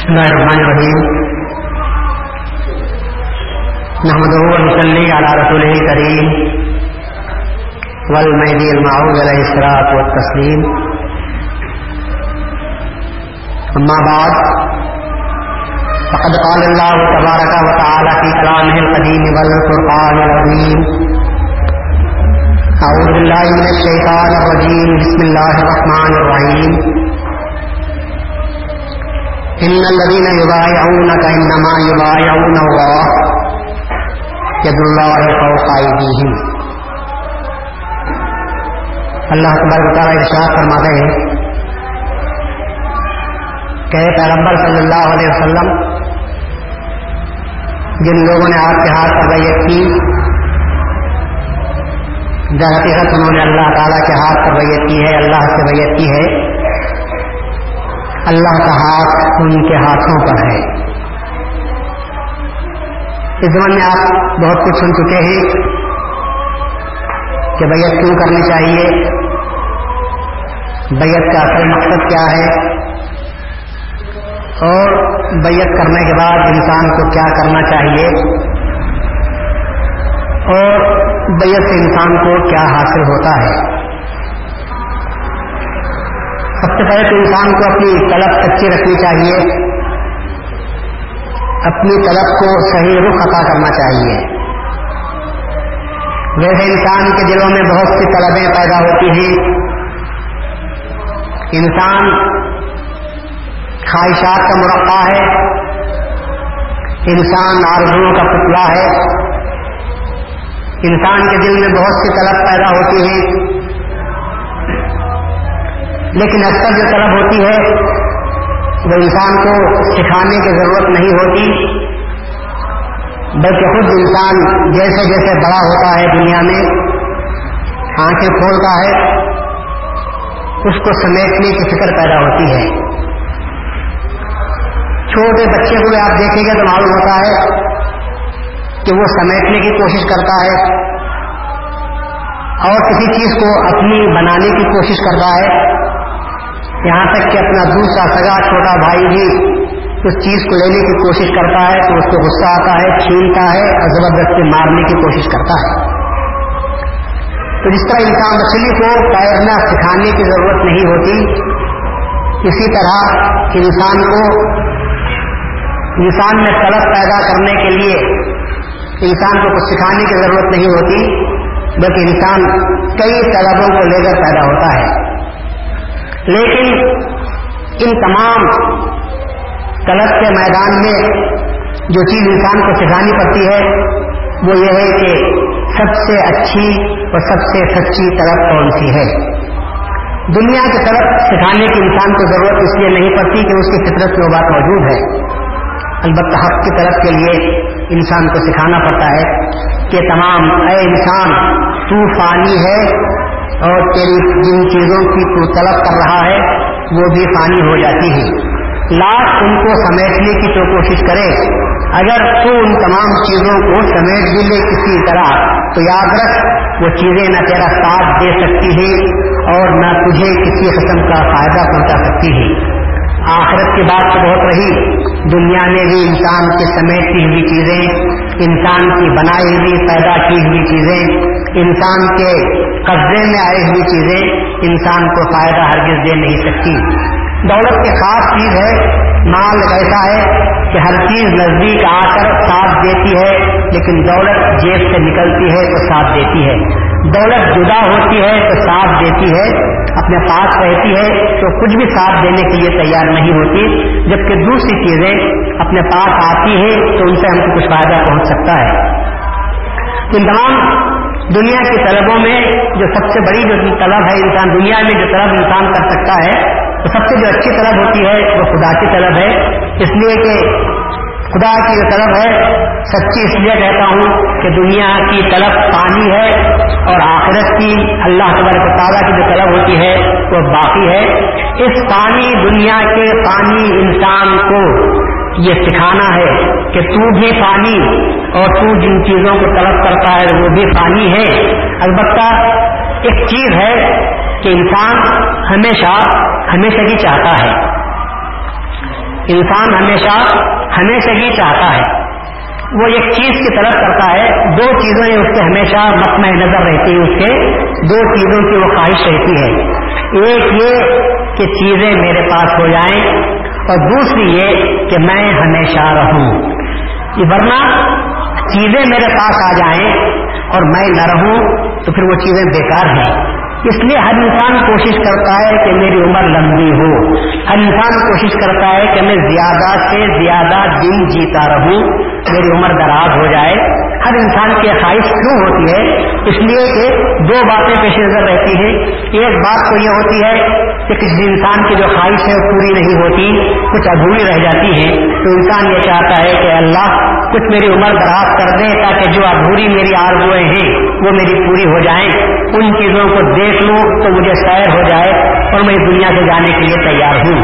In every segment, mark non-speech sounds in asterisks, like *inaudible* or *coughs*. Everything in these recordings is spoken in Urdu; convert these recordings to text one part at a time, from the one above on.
بسم الله الرحمن الرحيم نحمده ونصلي على رسوله الكريم. والمهدي المعوذ عليه الصلاة والتسليم. أما بعد، فقد قال الله تبارك وتعالى في كلامه القديم والفرقان العظيم. أعوذ بالله من الشيطان الرجيم. بسم الله الرحمن الرحيم. إن الذين يبايعونك إنما يبايعون الله يد الله فوق أيديهم. اللہ تبارک تعالیٰ ارشاد فرماتے ہیں کہ پیغمبر صلی اللہ علیہ وسلم، جن لوگوں نے آپ کے ہاتھ پر بیعت کی، در حقیقت انہوں نے اللہ تعالیٰ کے ہاتھ پر بیعت کی ہے، اللہ سے بیعت کی ہے اللہ کا ہاتھ ان کے ہاتھوں پر ہے۔ اس زمانے میں آپ بہت کچھ سن چکے ہیں کہ بیعت کیوں کرنی چاہیے۔ بیعت کا اصل مقصد کیا ہے؟ اور بیعت کرنے کے بعد انسان کو کیا کرنا چاہیے؟ اور بیعت سے انسان کو کیا حاصل ہوتا ہے؟ سب سے پہلے تو انسان کو اپنی طلب کچی رکھنی چاہیے۔ اپنی طلب کو صحیح رخ عطا کرنا چاہیے۔ ویسے انسان کے دلوں میں بہت سی طلبیں پیدا ہوتی ہیں۔ انسان خواہشات کا مرقع ہے۔ انسان آرزوؤں کا پتلا ہے۔ انسان کے دل میں بہت سی طلب پیدا ہوتی ہے لیکن اکثر جو طلب ہوتی ہے، وہ انسان کو سکھانے کی ضرورت نہیں ہوتی۔ بلکہ خود انسان جیسے جیسے بڑا ہوتا ہے دنیا میں، آنکھیں کھولتا ہے، اس کو سمیٹنے کی فکر پیدا ہوتی ہے۔ چھوٹے بچے کو بھی آپ دیکھیں گے تو معلوم ہوتا ہے کہ وہ سمیٹنے کی کوشش کرتا ہے۔ اور کسی چیز کو اپنی بنانے کی کوشش کرتا ہے۔ یہاں تک کہ اپنا دوسرا سگا چھوٹا بھائی بھی اس چیز کو لینے کی کوشش کرتا ہے تو اس کو غصہ آتا ہے، چھینتا ہے اور زبردستی مارنے کی کوشش کرتا ہے۔ تو جس طرح انسان مچھلی کو تیرنا، سکھانے کی ضرورت نہیں ہوتی، اسی طرح انسان کو انسان میں طلب پیدا کرنے کے لیے انسان کو کچھ سکھانے کی ضرورت نہیں ہوتی، بلکہ انسان کئی طلبوں کو لے کر پیدا ہوتا ہے۔ لیکن ان تمام طلب کے میدان میں جو چیز انسان کو سکھانی پڑتی ہے، وہ یہ ہے کہ سب سے اچھی اور سب سے سچی طلب کون سی ہے؟ دنیا کی طرف سکھانے کی انسان کو ضرورت اس لیے نہیں پڑتی کہ اس کی فطرت میں وہ بات موجود ہے۔ البتہ حق کی طرف کے لیے انسان کو سکھانا پڑتا ہے کہ تمام اے انسان تو فانی ہے اور تیری جن چیزوں کی تو طلب کر رہا ہے، وہ بھی فانی ہو جاتی ہے لاکھ ان کو سمیٹنے کی تو کوشش کرے۔ اگر تو ان تمام چیزوں کو سمیٹ بھی لے کسی طرح، تو یاد رکھ، وہ چیزیں نہ تیرا ساتھ دے سکتی ہے اور نہ تجھے کسی قسم کا فائدہ پہنچا سکتی ہے آخرت کی بات تو بہت رہی۔ دنیا میں بھی انسان کی سمیٹی ہوئی چیزیں، انسان کی بنائی ہوئی، پیدا کی ہوئی چیزیں، انسان کے قبضے میں آئی ہوئی چیزیں، انسان کو فائدہ ہرگز دے نہیں سکتی۔ دولت کی خاص چیز ہے مال ایسا ہے کہ ہر چیز نزدیک آ کر ساتھ دیتی ہے، لیکن دولت جیب سے نکلتی ہے تو ساتھ دیتی ہے۔ دولت جدا ہوتی ہے تو ساتھ دیتی ہے، اپنے پاس رہتی ہے تو کچھ بھی ساتھ دینے کے لیے تیار نہیں ہوتی، جبکہ دوسری چیزیں اپنے پاس آتی ہے تو ان سے ہم کو کچھ فائدہ پہنچ سکتا ہے۔ ان تمام دنیا کی طلبوں میں جو سب سے بڑی جو طلب ہے انسان، دنیا میں جو طلب انسان کر سکتا ہے تو سب سے جو اچھی طلب ہوتی ہے وہ خدا کی طلب ہے۔ اس لیے کہ خدا کی جو طلب ہے، سچی اس لیے کہتا ہوں کہ دنیا کی طلب پانی ہے اور آخرت کی اللہ تبارک تعالیٰ کی جو طلب ہوتی ہے وہ باقی ہے۔ اس پانی، دنیا کے پانی انسان کو یہ سکھانا ہے کہ تو بھی پانی اور تو جن چیزوں کو طلب کرتا ہے وہ بھی پانی ہے۔ البتہ ایک چیز ہے کہ انسان ہمیشہ ہمیشہ کی چاہتا ہے۔ انسان ہمیشہ ہمیشہ ہی چاہتا ہے۔ وہ ایک چیز کی طرف کرتا ہے، دو چیزیں اس کے ہمیشہ متمع نظر رہتی ہے اس کے دو چیزوں کی وہ خواہش رہتی ہے۔ ایک یہ کہ چیزیں میرے پاس ہو جائیں اور دوسری یہ کہ میں ہمیشہ رہوں۔ یہ ورنہ چیزیں میرے پاس آ جائیں اور میں نہ رہوں تو پھر وہ چیزیں بیکار ہیں۔ اس لیے ہر انسان کوشش کرتا ہے کہ میری عمر لمبی ہو۔ ہر انسان کوشش کرتا ہے کہ میں زیادہ سے زیادہ دن جیتا رہوں، میری عمر دراز ہو جائے۔ ہر انسان کی خواہش کیوں ہوتی ہے؟ اس لیے کہ دو باتیں پیش نظر رہتی ہیں۔ ایک بات تو یہ ہوتی ہے کہ کسی انسان کی جو خواہش ہے وہ پوری نہیں ہوتی، کچھ ادھوری رہ جاتی ہے تو انسان یہ چاہتا ہے کہ اللہ کچھ میری عمر دراز کر دے تاکہ جو ادھوری میری آرزویں ہیں وہ میری پوری ہو جائیں۔ ان چیزوں کو دیکھ لوں تو مجھے سیر ہو جائے اور میں اس دنیا سے جانے کے لیے تیار ہوں۔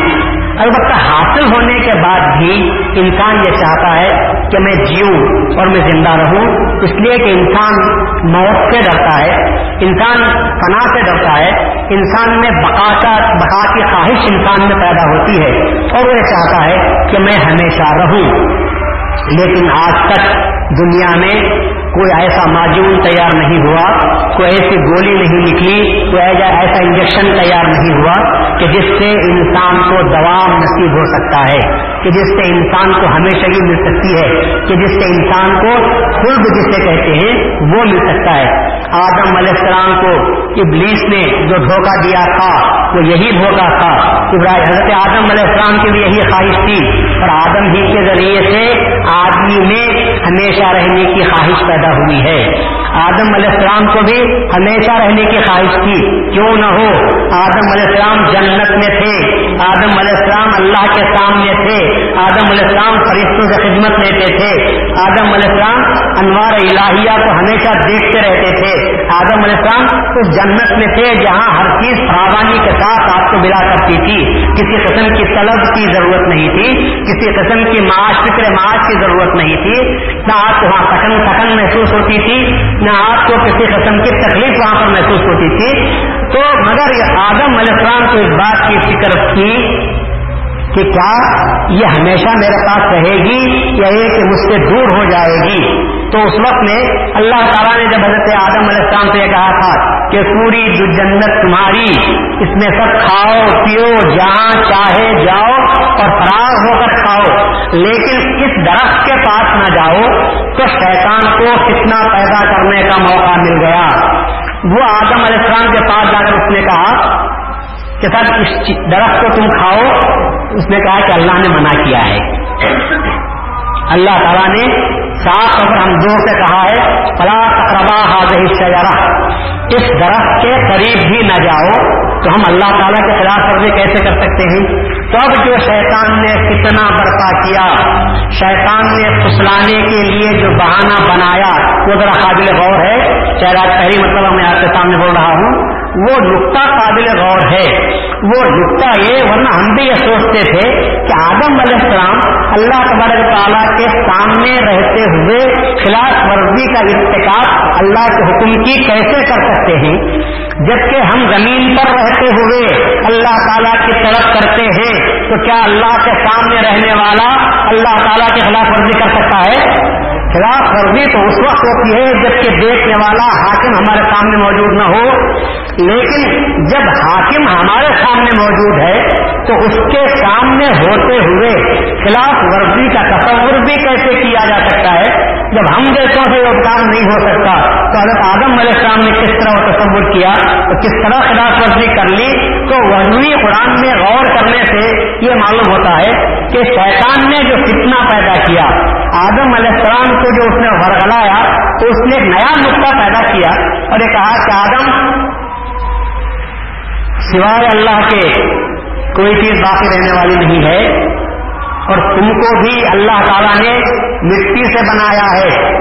البتہ حاصل ہونے کے بعد بھی انسان یہ چاہتا ہے کہ میں جیوں اور میں زندہ رہوں۔ اس لیے کہ انسان موت سے ڈرتا ہے، انسان پناہ سے ڈرتا ہے، انسان میں بقا کا بقا کی خواہش انسان میں پیدا ہوتی ہے اور وہ چاہتا ہے کہ میں ہمیشہ رہوں۔ لیکن آج تک دنیا میں کوئی ایسا معجون تیار نہیں ہوا، کوئی ایسی گولی نہیں نکلی، کوئی ایسا انجیکشن تیار نہیں ہوا کہ جس سے انسان کو دوام نصیب ہو سکتا ہے، کہ جس سے انسان کو ہمیشہ ہی مل سکتی ہے، کہ جس سے انسان کو خلد جسے کہتے ہیں، وہ مل سکتا ہے۔ آدم علیہ السلام کو ابلیس نے جو دھوکہ دیا تھا، وہ یہی دھوکہ تھا۔ حضرت آدم علیہ السلام کی بھی یہی خواہش تھی، اور آدم ہی کے ذریعے سے آدمی میں ہمیشہ رہنے کی خواہش پیدا ہوئی ہے۔ آدم علیہ السلام کو بھی ہمیشہ رہنے کی خواہش تھی کیوں نہ ہو؟ آدم علیہ السلام جنت میں تھے۔ آدم علیہ السلام اللہ کے سامنے تھے۔ آدم علیہ السلام فرشتوں سے خدمت لیتے تھے۔ آدم علیہ السلام انوار الہیہ کو ہمیشہ دیکھتے رہتے تھے۔ آدم علیہ السلام اس جنت میں تھے جہاں ہر چیز فراوانی کے ساتھ آپ کو ملا کرتی تھی۔ کسی قسم کی طلب کی ضرورت نہیں تھی۔ کسی قسم کی معاش، فکر معاش کی ضرورت نہیں تھی۔ نہ آپ کو وہاں تھکن تھکن محسوس ہوتی تھی۔ نہ آپ کو کسی قسم کی تکلیف وہاں پر محسوس ہوتی تھی۔ تو مگر آدم علیہ السلام کو اس بات کی فکر تھی کہ کیا یہ ہمیشہ میرے پاس رہے گی یا یہ کہ مجھ سے دور ہو جائے گی؟ تو اس وقت میں اللہ تعالیٰ نے جب حضرت آدم علیہ السلام سے یہ کہا تھا کہ پوری جنت تمہاری، اس میں سب کھاؤ، پیو، جہاں چاہے جاؤ اور فراغ ہو کر کھاؤ۔ لیکن اس درخت کے پاس نہ جاؤ تو شیطان کو کتنا پیدا کرنے کا موقع مل گیا۔ وہ آدم علیہ السلام کے پاس جا کر اس نے کہا کہ سر، اس درخت کو تم کھاؤ۔ اس نے کہا کہ اللہ نے منع کیا ہے۔ اللہ تعالیٰ نے صاف خبر ہم دو سے کہا ہے، فلا تقربا حاضر شجرا اس درخت کے قریب بھی نہ جاؤ۔ تو ہم اللہ تعالیٰ کے خلاف ورزی کیسے کر سکتے ہیں؟ تب جو شیطان نے کتنا برپا کیا، شیطان نے پھسلانے کے لیے جو بہانہ بنایا، وہ ذرا قابل غور ہے۔ چاہے آج پہلی مطلب میں آپ کے سامنے بول رہا ہوں۔ وہ نقطہ قابل غور ہے۔ وہ نقطہ یہ، ورنہ ہم بھی یہ سوچتے تھے کہ آدم علیہ السلام اللہ تبارک تعالیٰ کے سامنے رہتے ہوئے خلاف ورزی کا ارتکاب اللہ کے حکم کی کیسے کر سکتے ہیں؟ جبکہ ہم زمین پر رہتے ہوئے اللہ تعالیٰ کی طرف کرتے ہیں، تو کیا اللہ کے سامنے رہنے والا اللہ تعالیٰ کی خلاف ورزی کر سکتا ہے؟ خلاف ورزی تو اس وقت ہوتی ہے جبکہ دیکھنے والا حاکم ہمارے سامنے موجود نہ ہو، لیکن جب حاکم سامنے موجود ہے، تو اس کے سامنے ہوتے ہوئے خلاف ورزی کا تصور بھی کیسے کیا جا سکتا ہے؟ جب ہم جیسوں سے وہ کام نہیں ہو سکتا، تو حضرت آدم علیہ السلام نے کس طرح وہ تصور کیا؟ تو کس طرح خلاف ورزی کر لی؟ تو وضوی قرآن میں غور کرنے سے یہ معلوم ہوتا ہے کہ شیطان نے جو فتنہ پیدا کیا، آدم علیہ السلام کو جو اس نے ورگلایا تو اس نے ایک نیا نقطہ پیدا کیا اور یہ کہا کہ آدم سوائے اللہ کے کوئی چیز باقی رہنے والی نہیں ہے اور تم کو بھی اللہ تعالیٰ نے مٹی سے بنایا ہے۔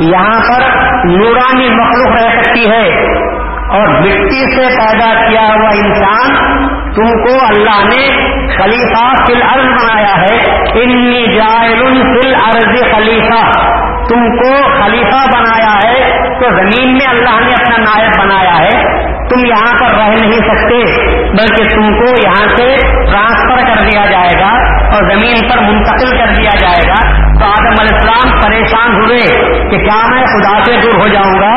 یہاں پر نورانی مخلوق رہ سکتی ہے اور مٹی سے پیدا کیا ہوا انسان تم کو اللہ نے خلیفہ فل عرض بنایا ہے۔ انی جائل فل عرض خلیفہ۔ تم کو خلیفہ بنایا ہے، تو زمین میں اللہ نے اپنا نائب بنایا ہے۔ تم یہاں پر رہ نہیں سکتے، بلکہ تم کو یہاں سے ٹرانسفر کر دیا جائے گا اور زمین پر منتقل کر دیا جائے گا۔ تو آدم علیہ السلام پریشان ہوئے کہ کیا میں خدا سے دور ہو جاؤں گا؟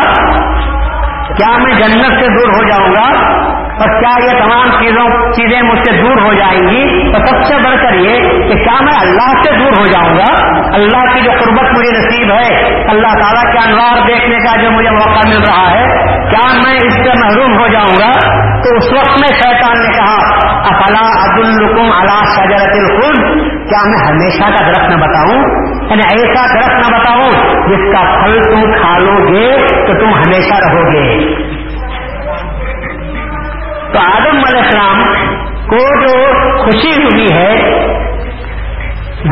کیا میں جنت سے دور ہو جاؤں گا؟ اور کیا یہ تمام چیزوں چیزیں مجھ سے دور ہو جائیں گی؟ تو سب سے بڑھ کر یہ کہ کیا میں اللہ سے دور ہو جاؤں گا؟ اللہ کی جو قربت مجھے نصیب ہے، اللہ تعالیٰ کے انوار دیکھنے کا جو مجھے موقع مل رہا ہے، کیا میں اس سے محروم ہو جاؤں گا؟ تو اس وقت میں شیطان نے کہا، افلا عبدالرکم اللہ شجرت الخل کیا میں ہمیشہ کا درخت نہ بتاؤں؟ یعنی ایسا درخت نہ بتاؤں جس کا پھل تم کھا لو گے تو تم ہمیشہ رہو گے۔ تو آدم علیہ السلام کو جو خوشی ہوئی ہے،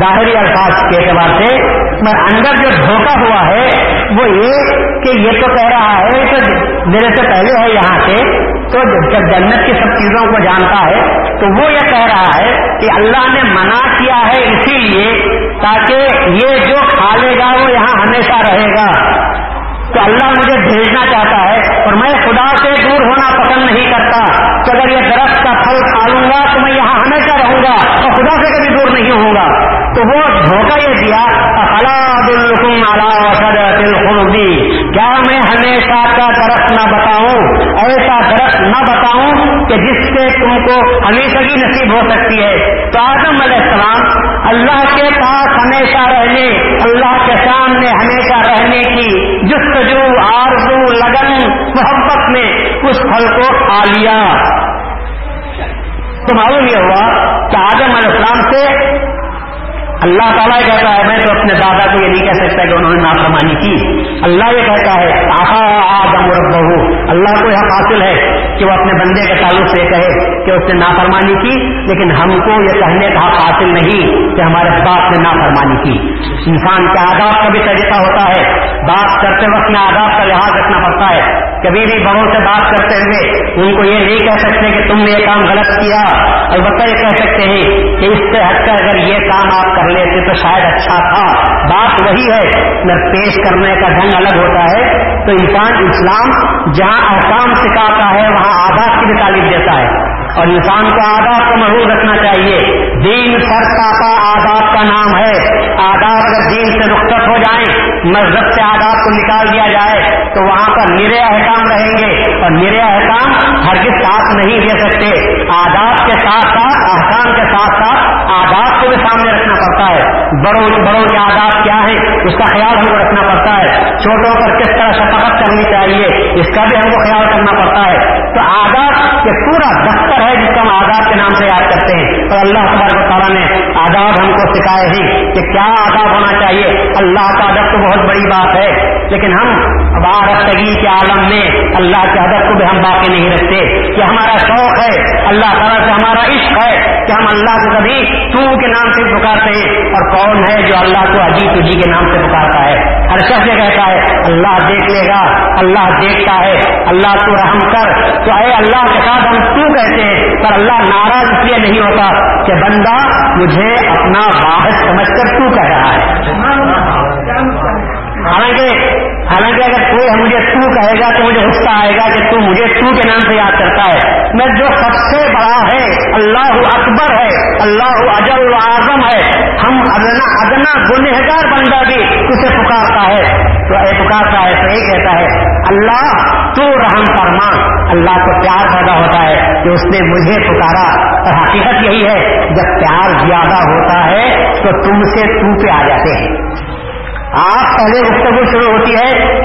ظاہری الفاظ کے اعتبار سے، میں اندر جو دھوکہ ہوا ہے، وہ یہ کہ یہ تو کہہ رہا ہے کہ میرے سے پہلے ہے یہاں سے، تو جب جنت کی سب چیزوں کو جانتا ہے، تو وہ یہ کہہ رہا ہے کہ اللہ نے منع کیا ہے اسی لیے تاکہ یہ جو کھا لے گا، وہ یہاں ہمیشہ رہے گا۔ تو اللہ مجھے بھیجنا چاہتا ہے اور میں خدا سے دور ہونا پسند نہیں کرتا کہ اگر یہ درخت کا پھل کھا لوں گا تو میں یہاں ہمیشہ رہوں گا اور خدا سے کبھی دور نہیں ہوں گا۔ تو وہ دھوکہ یہ دیا خلدی کیا میں ہمیشہ کا درخت نہ بتاؤں؟ ایسا درخت نہ بتاؤں کہ جس سے تم کو ہمیشہ کی نصیب ہو سکتی ہے۔ تو آدم علیہ السلام، اللہ کے پاس ہمیشہ رہنے، اللہ کے سامنے ہمیشہ رہنے کی جستجو، آرزو، لگن، محبت میں اس پھل کو کھا لیا۔ تو معلوم یہ ہوا کہ آدم علیہ السلام سے اللہ تعالیٰ کہتا ہے، میں تو اپنے دادا کو یہ نہیں کہہ سکتا کہ انہوں نے نافرمانی کی۔ اللہ یہ کہتا ہے، آہا، آدم ربہ اللہ کو یہ حاصل ہے کہ وہ اپنے بندے کے تعلق سے کہے کہ اس نے نافرمانی کی، لیکن ہم کو یہ کہنے کا حق حاصل نہیں کہ ہمارے باپ نے نافرمانی کی۔ انسان کے آداب کا بھی طریقہ ہوتا ہے، بات کرتے وقت میں آداب کا لحاظ رکھنا پڑتا ہے۔ کبھی بھی بڑوں سے بات کرتے ہوئے ان کو یہ نہیں کہہ سکتے کہ تم نے یہ کام غلط کیا، البتہ یہ کہہ سکتے ہیں کہ اس سے ہٹ کر اگر یہ کام آپ کر لیتے تو شاید اچھا تھا۔ بات وہی ہے، میں پیش کرنے کا ڈھنگ الگ ہوتا ہے۔ تو انسان اسلام جہاں احکام سکھاتا ہے، وہاں آداب کی بھی تعلیم دیتا ہے۔ اور انسان کو آداب کو محروم رکھنا چاہیے۔ دین سر کا آداب کا نام ہے۔ آداب اگر دین سے رخصت ہو جائیں مذہب سے آداب کو نکال دیا جائے تو وہاں پر نرے احکام رہیں گے اور نرے احکام ہر کس ساتھ نہیں دے سکتے۔ آداب کے ساتھ ساتھ، احکام کے ساتھ ساتھ آداب کو بھی سامنے رکھنا پڑتا ہے۔ بڑوں بڑوں کے آداب کیا ہے اس کا خیال ہم کو رکھنا پڑتا ہے۔ چھوٹوں پر کس طرح شفقت کرنی چاہیے، اس کا بھی ہم کو خیال کرنا پڑتا ہے۔ تو آداب کے پورا دفتر ہے جس کو ہم آداب کے نام سے یاد کرتے ہیں۔ اور اللہ تبارک تعالیٰ نے آداب ہم کو سکھائے ہیں کہ کیا آداب ہونا چاہیے۔ اللہ کا ادب تو بہت بڑی بات ہے، لیکن ہم بارفتگی کے عالم میں اللہ کے ادب کو بھی ہم باقی نہیں رکھتے کہ ہمارا شوق ہے، اللہ تعالیٰ سے ہمارا عشق ہے کہ ہم اللہ کو کبھی تو کے نام سے پکارتے ہیں اور کون ہے جو اللہ کو اجی تجی کے نام سے پکارتا ہے۔ ہر شخص یہ کہتا ہے، اللہ دیکھ لے گا، اللہ دیکھتا ہے، اللہ تو رحم کر۔ تو اے اللہ کے ساتھ ہم تو کہتے ہیں، پر اللہ ناراض اس لیے نہیں ہوتا کہ بندہ مجھے اپنا واحد سمجھ کر تو کہہ رہا ہے۔ حالانکہ حالانکہ اگر کوئی مجھے تو کہے گا تو مجھے غصہ آئے گا کہ تو مجھے تو کے نام سے یاد کرتا ہے۔ میں جو سب سے بڑا ہے، اللہ اکبر ہے، اللہ اجل اعظم ہے۔ ہم ادنا ادنا گنہگار بندہ بھی اسے پکارتا ہے۔ تو اے پکارتا ہے، تو یہ کہتا ہے، اللہ تو رحم فرما۔ اللہ کو پیار پیدا ہوتا ہے کہ اس نے مجھے پکارا۔ اور حقیقت یہی ہے، جب پیار زیادہ ہوتا ہے، تو تم سے تو پہ آ جاتے ہیں۔ آپ پہلے گفتگو شروع ہوتی ہے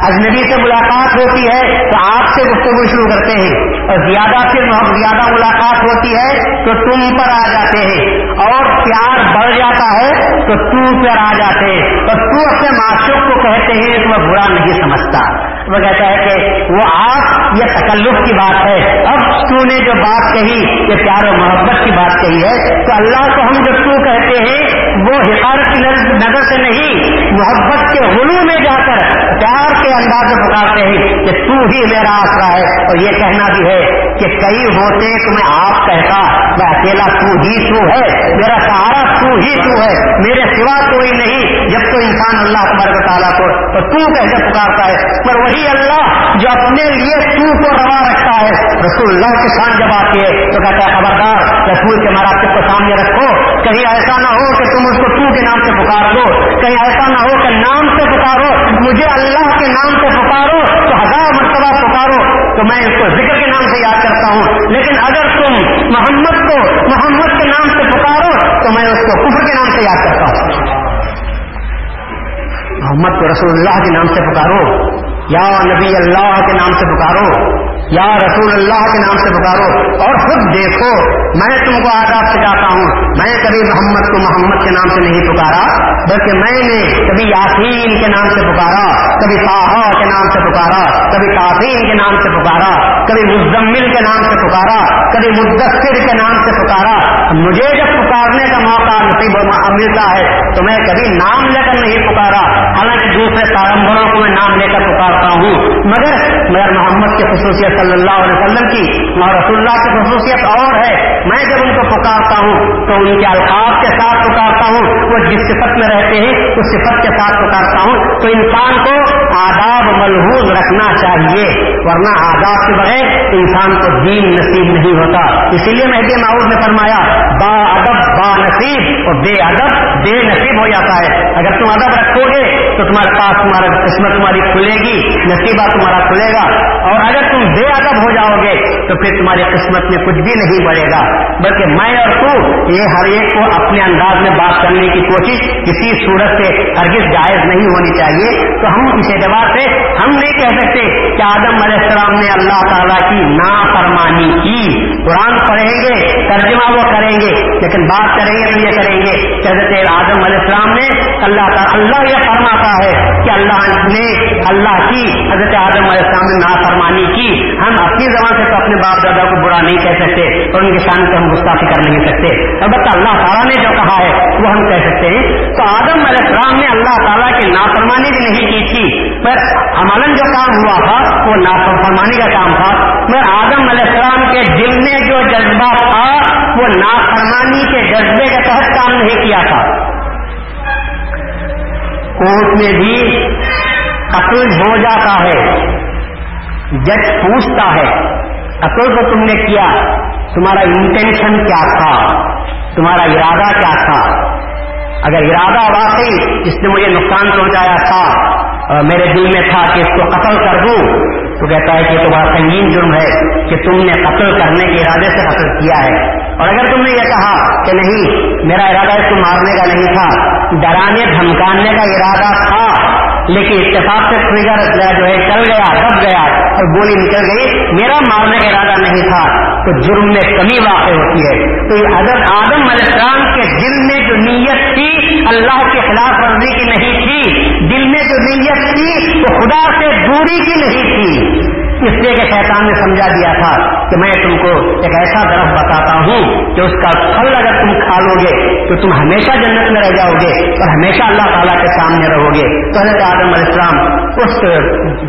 اجنبی سے ملاقات ہوتی ہے، تو آپ سے گفتگو شروع کرتے ہیں۔ اور زیادہ سے زیادہ ملاقات ہوتی ہے، تو تم پر آ جاتے ہیں۔ اور پیار بڑھ جاتا ہے، تو تو پر آ جاتے ہیں۔ اور تو اپنے معشوق کو کہتے ہیں تو میں برا نہیں سمجھتا۔ وہ کہتا ہے کہ وہ آپ یہ تکلف کی بات ہے۔ اب تو نے جو بات کہی، یہ پیار و محبت کی بات کہی ہے۔ تو اللہ کو ہم جو تو کہتے ہیں، وہ حفاظت کی نظر سے نہیں، محبت کے غلو میں جا کر پیار کے انداز میں پکارتے ہیں کہ تو ہی میرا آسرا ہے۔ اور یہ کہنا بھی ہے کہ کئی ہوتے تو میں آپ کہتا میں اکیلا تو ہی تو ہے، میرا سہارا تو ہی تو ہے، میرے سوا کوئی نہیں۔ جب تو انسان اللہ تبارک تعالیٰ کو تو تو کیسے پکارتا ہے، پر وہی اللہ جو اپنے لیے تو کو روا رکھتا ہے۔ رسول اللہ کے شان جب آتی ہے، تو کہتا ہے، خبردار، رسول کے مراتب کو سامنے رکھو۔ کہیں ایسا نہ ہو کہ تم اس کو تو کے نام سے پکار دو۔ کہیں ایسا نہ ہو کہ نام سے پکارو، مجھے اللہ کے نام سے پکارو، تو ہزار مرتبہ پکارو۔ تو میں اس کو ذکر کے نام سے یاد کرتا ہوں۔ لیکن اگر تم محمد کو محمد کے نام سے پکارو تو میں اس کو کفر کے نام سے یاد کرتا ہوں۔ محمد کو رسول اللہ کے نام سے پکارو۔ یا نبی اللہ کے نام سے پکارو، یا رسول اللہ کے نام سے پکارو، اور خود دیکھو، میں تم کو آداب سکھاتا ہوں۔ میں کبھی محمد کو محمد کے نام سے نہیں پکارا، بلکہ میں نے کبھی یاسین کے نام سے پکارا، کبھی طاہا کے نام سے پکارا، کبھی کافین کے نام سے پکارا، کبھی مزمل کے نام سے پکارا، کبھی مدثر کے نام سے پکارا۔ مجھے جب پکارنے کا موقع نصیب ملتا ہے، تو میں کبھی نام لے کر نہیں پکارا۔ حالانکہ دوسرے تارمبروں کو میں نام لے کر پکارا پکارتا ہوں۔ مگر مگر محمد کی خصوصیت صلی اللہ علیہ وسلم کی اور رسول اللہ کی خصوصیت اور ہے۔ میں جب ان کو پکارتا ہوں تو ان کے القاب کے ساتھ پکارتا ہوں۔ وہ جس صفت میں رہتے ہیں، اس صفت کے ساتھ پکارتا ہوں۔ تو انسان کو آداب ملحوظ رکھنا چاہیے، ورنہ آداب کے بغیر انسان کو دین نصیب نہیں ہوتا۔ اسی لیے مہدی معاوض نے فرمایا، با ادب با نصیب اور بے ادب بے نصیب ہو جاتا ہے۔ اگر تم ادب رکھو گے تو تمہارے پاس تمہارا قسمت تمہاری کھلے گی، نصیبہ تمہارا کھلے گا۔ اور اگر تم بے ادب ہو جاؤ گے تو پھر تمہاری قسمت میں کچھ بھی نہیں بڑھے گا۔ بلکہ میں اور تو، یہ ہر ایک کو اپنے انداز میں بات کرنے کی کوشش، کسی صورت سے ہرگز جائز نہیں ہونی چاہیے۔ تو ہم اس اعتبار سے ہم نہیں کہہ سکتے کہ آدم علیہ السلام نے اللہ تعالیٰ کی نا فرمانی کی۔ قرآن پڑھیں گے، ترجمہ وہ کریں گے، لیکن بات کریں گے تو یہ کریں گے کہ حضرت آدم علیہ السلام نے اللہ تعالیٰ اللہ یہ فرماتا ہے کہ اللہ نے اللہ کی حضرت آدم علیہ السلام نے نا فرمانی کی۔ ہم اپنی زبان سے تو اپنے باپ دادا کو برا نہیں کہہ سکتے اور ان کے شان کو ہم گستاخی کر نہیں سکتے۔ البتہ اللہ تعالیٰ نے جو کہا ہے وہ ہم کہہ سکتے ہیں۔ تو آدم علیہ السلام نے اللہ تعالیٰ کی نافرمانی بھی نہیں کی تھی۔ پر عملاً جو کام ہوا تھا، وہ نافرمانی کا کام تھا۔ مگر آدم علیہ السلام کے دل میں جو جذبہ تھا، وہ نافرمانی کے جذبے کے تحت کام نہیں کیا تھا۔ کوٹ میں بھی قتل ہو جاتا ہے، جج پوچھتا ہے اصل کو تم نے کیا، تمہارا انٹینشن کیا تھا، تمہارا ارادہ کیا تھا۔ اگر ارادہ واقعی اس نے مجھے نقصان پہنچایا تھا میرے دل میں تھا کہ اس کو قتل کر دوں۔ تو کہتا ہے کہ تو بڑا سنگین جرم ہے کہ تم نے قتل کرنے کے ارادے سے قتل کیا ہے۔ اور اگر تم نے یہ کہا کہ نہیں، میرا ارادہ اس کو مارنے کا نہیں تھا، ڈرانے، دھمکانے کا ارادہ تھا، لیکن اتفاق سے ٹریگر جو ہے، چل گیا، دب گیا اور گولی نکل گئی۔ میرا مارنے کا ارادہ نہیں تھا۔ تو جرم میں کمی واقع ہوتی ہے۔ تو یہ حضرت آدم علیہ السلام کے دل میں جو نیت تھی، اللہ کے خلاف ورزی کی نہیں تھی، دل میں جو نیت تھی، وہ خدا سے دوری کی نہیں تھی۔ اس لیے کہ شیطان نے سمجھا دیا تھا کہ میں تم کو ایک ایسا درخت بتاتا ہوں کہ اس کا پھل اگر تم کھا لو گے تو تم ہمیشہ جنت میں رہ جاؤ گے اور ہمیشہ اللہ تعالیٰ کے سامنے رہو گے۔ تو حضرت آدم علیہ السلام اس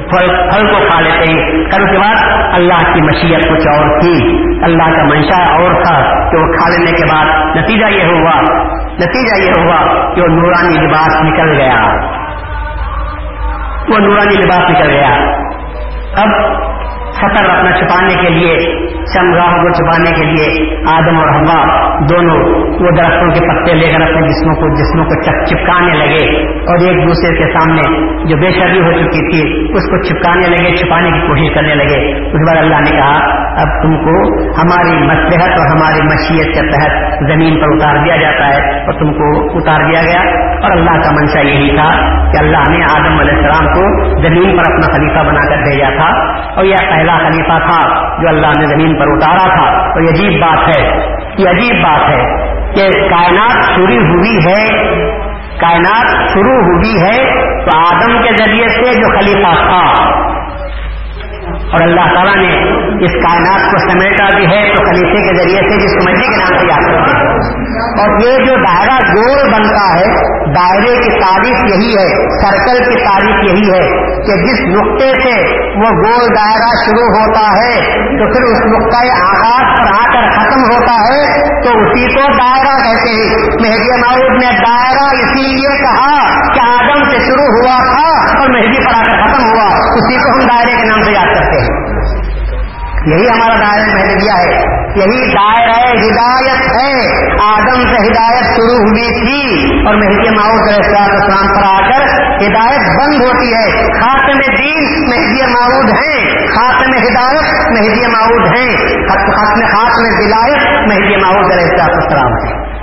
پھل پھل کو کھا لیتے ہیں۔ کل کے بعد اللہ کی مشیت کچھ اور تھی۔ اللہ کا منشا اور تھا کہ وہ کھا لینے کے بعد نتیجہ یہ ہوا، نتیجہ یہ ہوا کہ وہ نورانی لباس نکل گیا۔ وہ نورانی لباس نکل گیا۔ اب خطر اپنا چھپانے کے لیے چمراہ کو چھپانے کے لیے آدم اور ہوا دونوں وہ درختوں کے پتے لے کر اپنے جسموں کو جسموں کو چپکانے لگے اور ایک دوسرے کے سامنے جو بے شادی ہو چکی تھی، اس کو چپکانے لگے، چھپانے کی کوشش کرنے لگے۔ اس بار اللہ نے کہا، اب تم کو ہماری مسلحت اور ہماری مشیت کے تحت زمین پر اتار دیا جاتا ہے اور تم کو اتار دیا گیا۔ اور اللہ کا منشا یہی تھا کہ اللہ نے آدم علیہ السلام کو زمین پر اپنا خلیفہ بنا کر بھیجا تھا۔ اور یہ پہلا خلیفہ تھا جو اللہ نے زمین پر اتارا تھا۔ تو یہ عجیب بات ہے، یہ عجیب بات ہے کہ کائنات شروع ہوئی ہے، کائنات شروع ہوئی ہے تو آدم کے ذریعے سے جو خلیفہ تھا اور اللہ تعالیٰ نے اس کائنات کو سمیٹا بھی ہے تو خلیفے کے ذریعے سے جس مرضی کے نام سے یاد کرتے ہیں اور یہ جو دائرہ گول بنتا ہے، دائرے کی تعریف یہی ہے، سرکل کی تعریف یہی ہے کہ جس نقطے سے وہ گول دائرہ شروع ہوتا ہے، تو پھر اس نقطۂ آغاز پر آ کر ختم ہوتا ہے، تو اسی کو دائرہ کہتے ہیں۔ مہدی معود نے دائرہ اسی لیے کہا کہ آدم سے شروع ہوا تھا اور مہدی پر آ کر ختم ہوا، اسی کو ہم دائرے کے نام سے یاد کرتے ہیں۔ یہی ہمارا دائرہ محدودیہ ہے۔ یہی دائرہ ہدایت ہے۔ آدم سے ہدایت شروع ہوئی تھی اور مہدی ماؤد اسلام پر آ کر ہدایت بند ہوتی ہے۔ خاتم دین مہدی معود ہیں۔ خاتم ہدایت مہدی معود ہیں۔ خاتم خاتم ولایت مہدی معود علیہ السلام ہے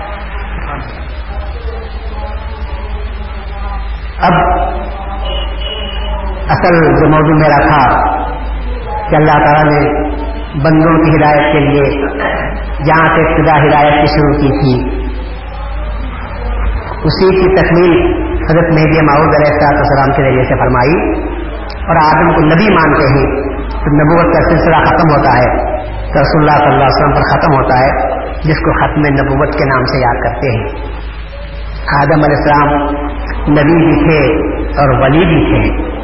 اب اصل جو موضوع میرا تھا کہ اللہ تعالیٰ نے بندوں کی ہدایت کے لیے جہاں سے ابتدا ہدایت کی شروع کی تھی، اسی کی تکمیل حضرت مہدی معود علیہ السلام کے ذریعے سے فرمائی اور آدم کو نبی مانتے ہیں، تو نبوت کا سلسلہ ختم ہوتا ہے، تو رسول اللہ صلی اللہ علیہ وسلم پر ختم ہوتا ہے، جس کو ختم نبوت کے نام سے یاد کرتے ہیں۔ آدم علیہ السلام نبی بھی تھے اور ولی بھی تھے۔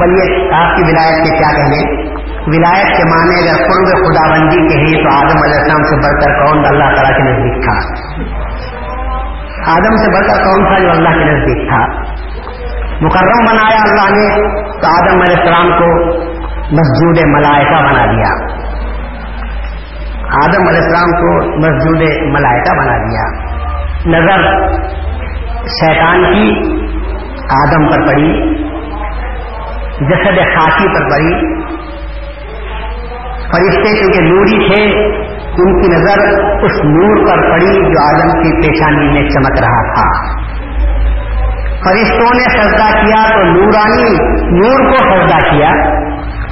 ولی آپ کی ولایت کے کیا کہنے ولایت کے معنی اگر قرب خدا بندی کے ہی تو آدم علیہ السلام سے بڑھ کر کون اللہ تعالیٰ کے نزدیک تھا۔ آدم سے بڑھ کر کون تھا جو اللہ کے نزدیک تھا؟ مکرم بنایا اللہ نے تو آدم علیہ السلام کو مسجود ملائکہ بنا دیا۔ آدم علیہ السلام کو مسجود ملائکہ بنا دیا۔ نظر شیطان کی آدم پر پڑی، جسد خاصی پر پڑی۔ فرشتے کیونکہ نوری تھے، ان کی نظر اس نور پر پڑی جو آدم کی پیشانی میں چمک رہا تھا۔ فرشتوں نے سجدہ کیا تو نورانی نور کو سجدہ کیا،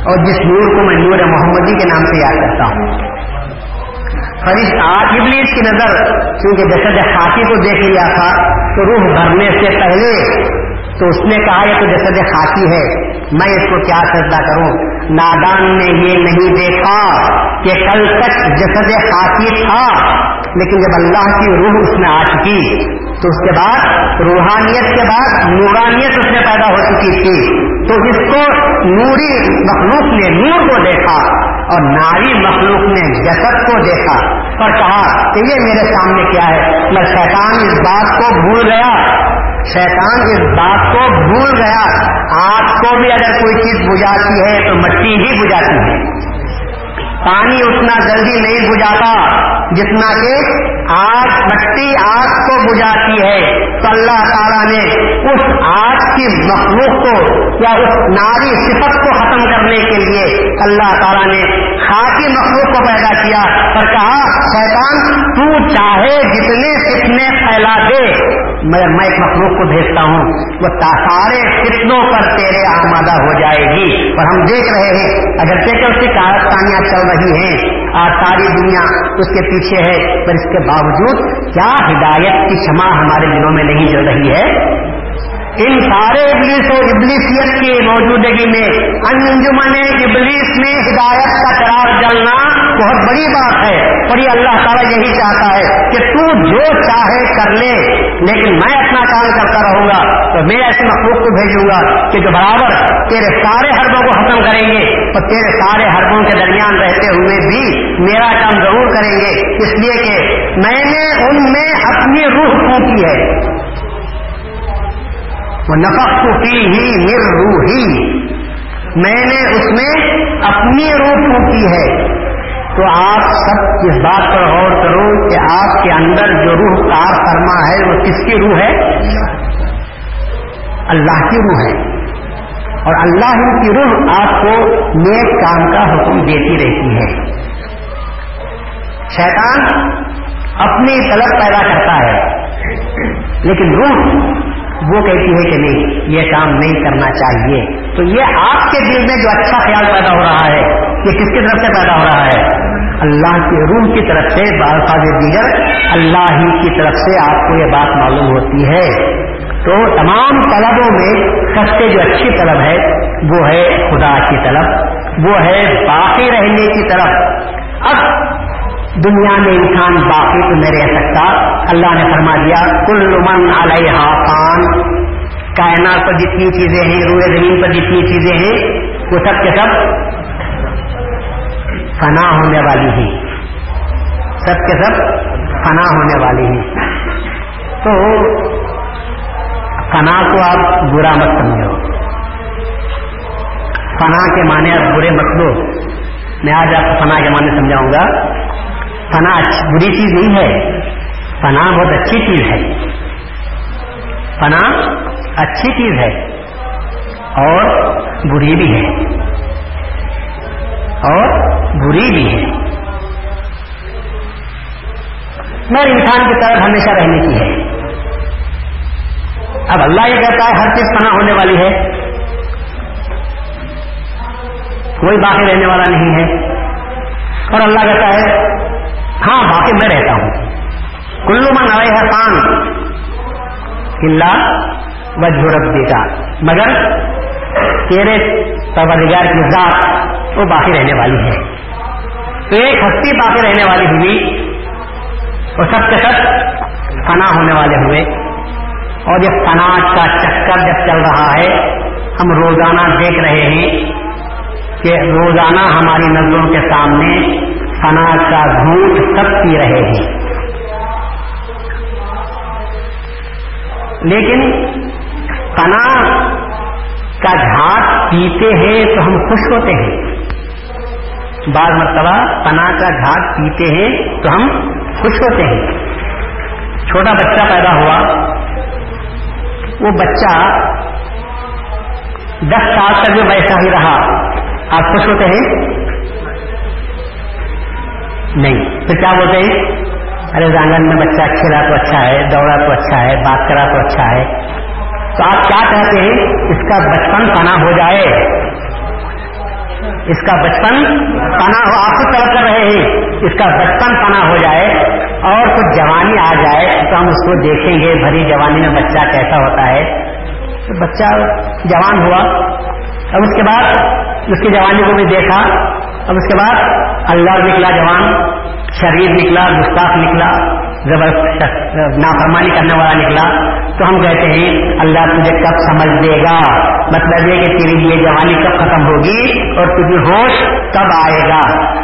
اور جس نور کو میں نور محمدی کے نام سے یاد کرتا ہوں۔ فرشت آج ابلیس کی نظر کیونکہ جسد خاکی کو دیکھ لیا تھا، تو روح بھرنے سے پہلے تو اس نے کہا، یہ تو جسد خاکی ہے، میں اس کو کیا سجدہ کروں؟ نادان نے یہ نہیں دیکھا کہ کل تک جسد خاصی تھا، لیکن جب اللہ کی روح اس میں آ چکی، تو اس کے بعد، روحانیت کے بعد نورانیت اس میں پیدا ہو چکی تھی۔ تو اس کو نوری مخلوق نے نور کو دیکھا۔ اور ناری مخلوق نے جسد کو دیکھا اور کہا کہ یہ میرے سامنے کیا ہے؟ میں شیطان اس بات کو بھول گیا۔ شیطان اس بات کو بھول گیا۔ آپ کو بھی اگر کوئی چیز بجاتی ہے تو مٹی ہی بجاتی ہے۔ پانی اتنا جلدی نہیں بجھاتا جتنا کہ آگ مٹی آگ کو بجھاتی ہے تو اللہ تعالیٰ نے اس آگ کی مخلوق کو یا اس ناری صفت کو ختم کرنے کے لیے اللہ تعالیٰ نے خاکی مخلوق کو پیدا کیا اور کہا، شیطان، تو چاہے جتنے فتنے پھیلا دے میں ایک مخلوق کو بھیجتا ہوں، وہ سارے فتنوں پر تیرے آمادہ ہو جائے گی۔ اور ہم دیکھ رہے ہیں اگر دیکھیں اس کی کارستانیاں چل رہی ہیں۔ آج ساری دنیا اس کے پیچھے ہے، پر اس کے باوجود کیا ہدایت کی شمع ہمارے دنوں میں نہیں چل رہی ہے؟ ان سارے ابلیس و ابلیسیت کی موجودگی میں، انجمن ابلیس میں ہدایت کا قرار جلنا بہت بڑی بات ہے۔ اور یہ اللہ تعالیٰ یہی چاہتا کہ تو جو چاہے کر لے، لیکن میں اپنا کام کرتا رہوں گا، تو میں ایسے مخلوق کو بھیجوں گا کہ جو برابر تیرے سارے حربوں کو ختم کریں گے، اور تیرے سارے حربوں کے درمیان رہتے ہوئے بھی میرا کام ضرور کریں گے۔ اس لیے کہ میں نے ان میں اپنی روح پھونکی ہے۔ وہ نفق کی ہی مر روحی۔ میں نے اس میں اپنی روح پھونکی ہے۔ تو آپ سب اس بات پر غور کرو کہ آپ کے اندر جو روح کار فرما ہے، وہ کس کی روح ہے؟ اللہ کی روح ہے۔ اور اللہ کی روح آپ کو نیک کام کا حکم دیتی رہتی ہے۔ شیطان اپنی طلب پیدا کرتا ہے، لیکن روح وہ کہتی ہے کہ نہیں، یہ کام نہیں کرنا چاہیے۔ تو یہ آپ کے دل میں جو اچھا خیال پیدا ہو رہا ہے، یہ کس کی طرف سے پیدا ہو رہا ہے؟ اللہ کے روح کی طرف سے بالفاظ دیگر اللہ ہی کی طرف سے آپ کو یہ بات معلوم ہوتی ہے۔ تو تمام طلبوں میں سب سے جو اچھی طلب ہے، وہ ہے خدا کی طلب، وہ ہے باقی رہنے کی طرف اب دنیا میں انسان باقی تو نہیں رہ سکتا۔ اللہ نے فرما دیا، کل من علیہ خان کائنات پر جتنی چیزیں ہیں روئے زمین پر جتنی چیزیں ہیں، وہ سب کے سب فنا ہونے والی ہیں۔ سب کے سب فنا ہونے والی ہیں۔ تو فنا کو آپ برا مت سمجھو۔ فنا کے معنی آپ برے مت لو میں آج آپ کو فنا کے معنی سمجھاؤں گا۔ فنا بری چیز نہیں ہے۔ فنا بہت اچھی چیز ہے۔ فنا اچھی چیز ہے۔ اور بری بھی ہے۔ اور بری بھی ہے۔ مگر انسان کی طرف ہمیشہ رہنے کی ہے۔ اب اللہ یہ کہتا ہے، ہر چیز فنا ہونے والی ہے۔ کوئی باقی رہنے والا نہیں ہے۔ اور اللہ کہتا ہے ہاں باقی میں رہتا ہوں۔ کلو من آئے ہے کان قلعہ و جھڑک دیتا مگر تیرے پروردگار کی ذات وہ باقی رہنے والی ہے۔ تو ایک ہستی باقی رہنے والی ہوئی وہ سب کے سب فنا ہونے والے ہوئے۔ اور یہ فنا کا چکر جب چل رہا ہے، ہم روزانہ دیکھ رہے ہیں کہ روزانہ ہماری نظروں کے سامنے فنا کا گھونٹ سب پی رہے ہیں۔ لیکن فنا کا گھاٹ پیتے ہیں تو ہم خوش ہوتے ہیں۔ بعض مرتبہ پنا کا گھاٹ پیتے ہیں تو ہم خوش ہوتے ہیں۔ چھوٹا بچہ پیدا ہوا۔ وہ بچہ دس سال تک جو ویسا ہی رہا۔ آپ خوش ہوتے ہیں؟ نہیں۔ تو کیا بولتے ہیں؟ ارے زانگن میں بچہ کھیلا تو اچھا ہے، دوڑا تو اچھا ہے، بات کرا تو اچھا ہے۔ تو آپ کیا کہتے ہیں؟ اس کا بچپن پنا ہو جائے۔ اس کا بچپن پنا ہو، آپ کو طلب کر رہے ہیں۔ اس کا بچپن پنا ہو جائے اور کچھ جوانی آ جائے، تو ہم اس کو دیکھیں گے بھری جوانی میں بچہ کیسا ہوتا ہے۔ تو بچہ جوان ہوا۔ اب اس کے بعد اس کی جوانی کو بھی دیکھا۔ اب اس کے بعد اللہ نکلا، جوان، شریر نکلا، گستاخ نکلا، زبردست نافرمانی کرنے والا نکلا۔ تو ہم کہتے ہیں، اللہ تجھے کب سمجھ دے گا؟ مطلب یہ کہ تیری یہ جوانی کب ختم ہوگی اور تجھے ہوش کب آئے گا؟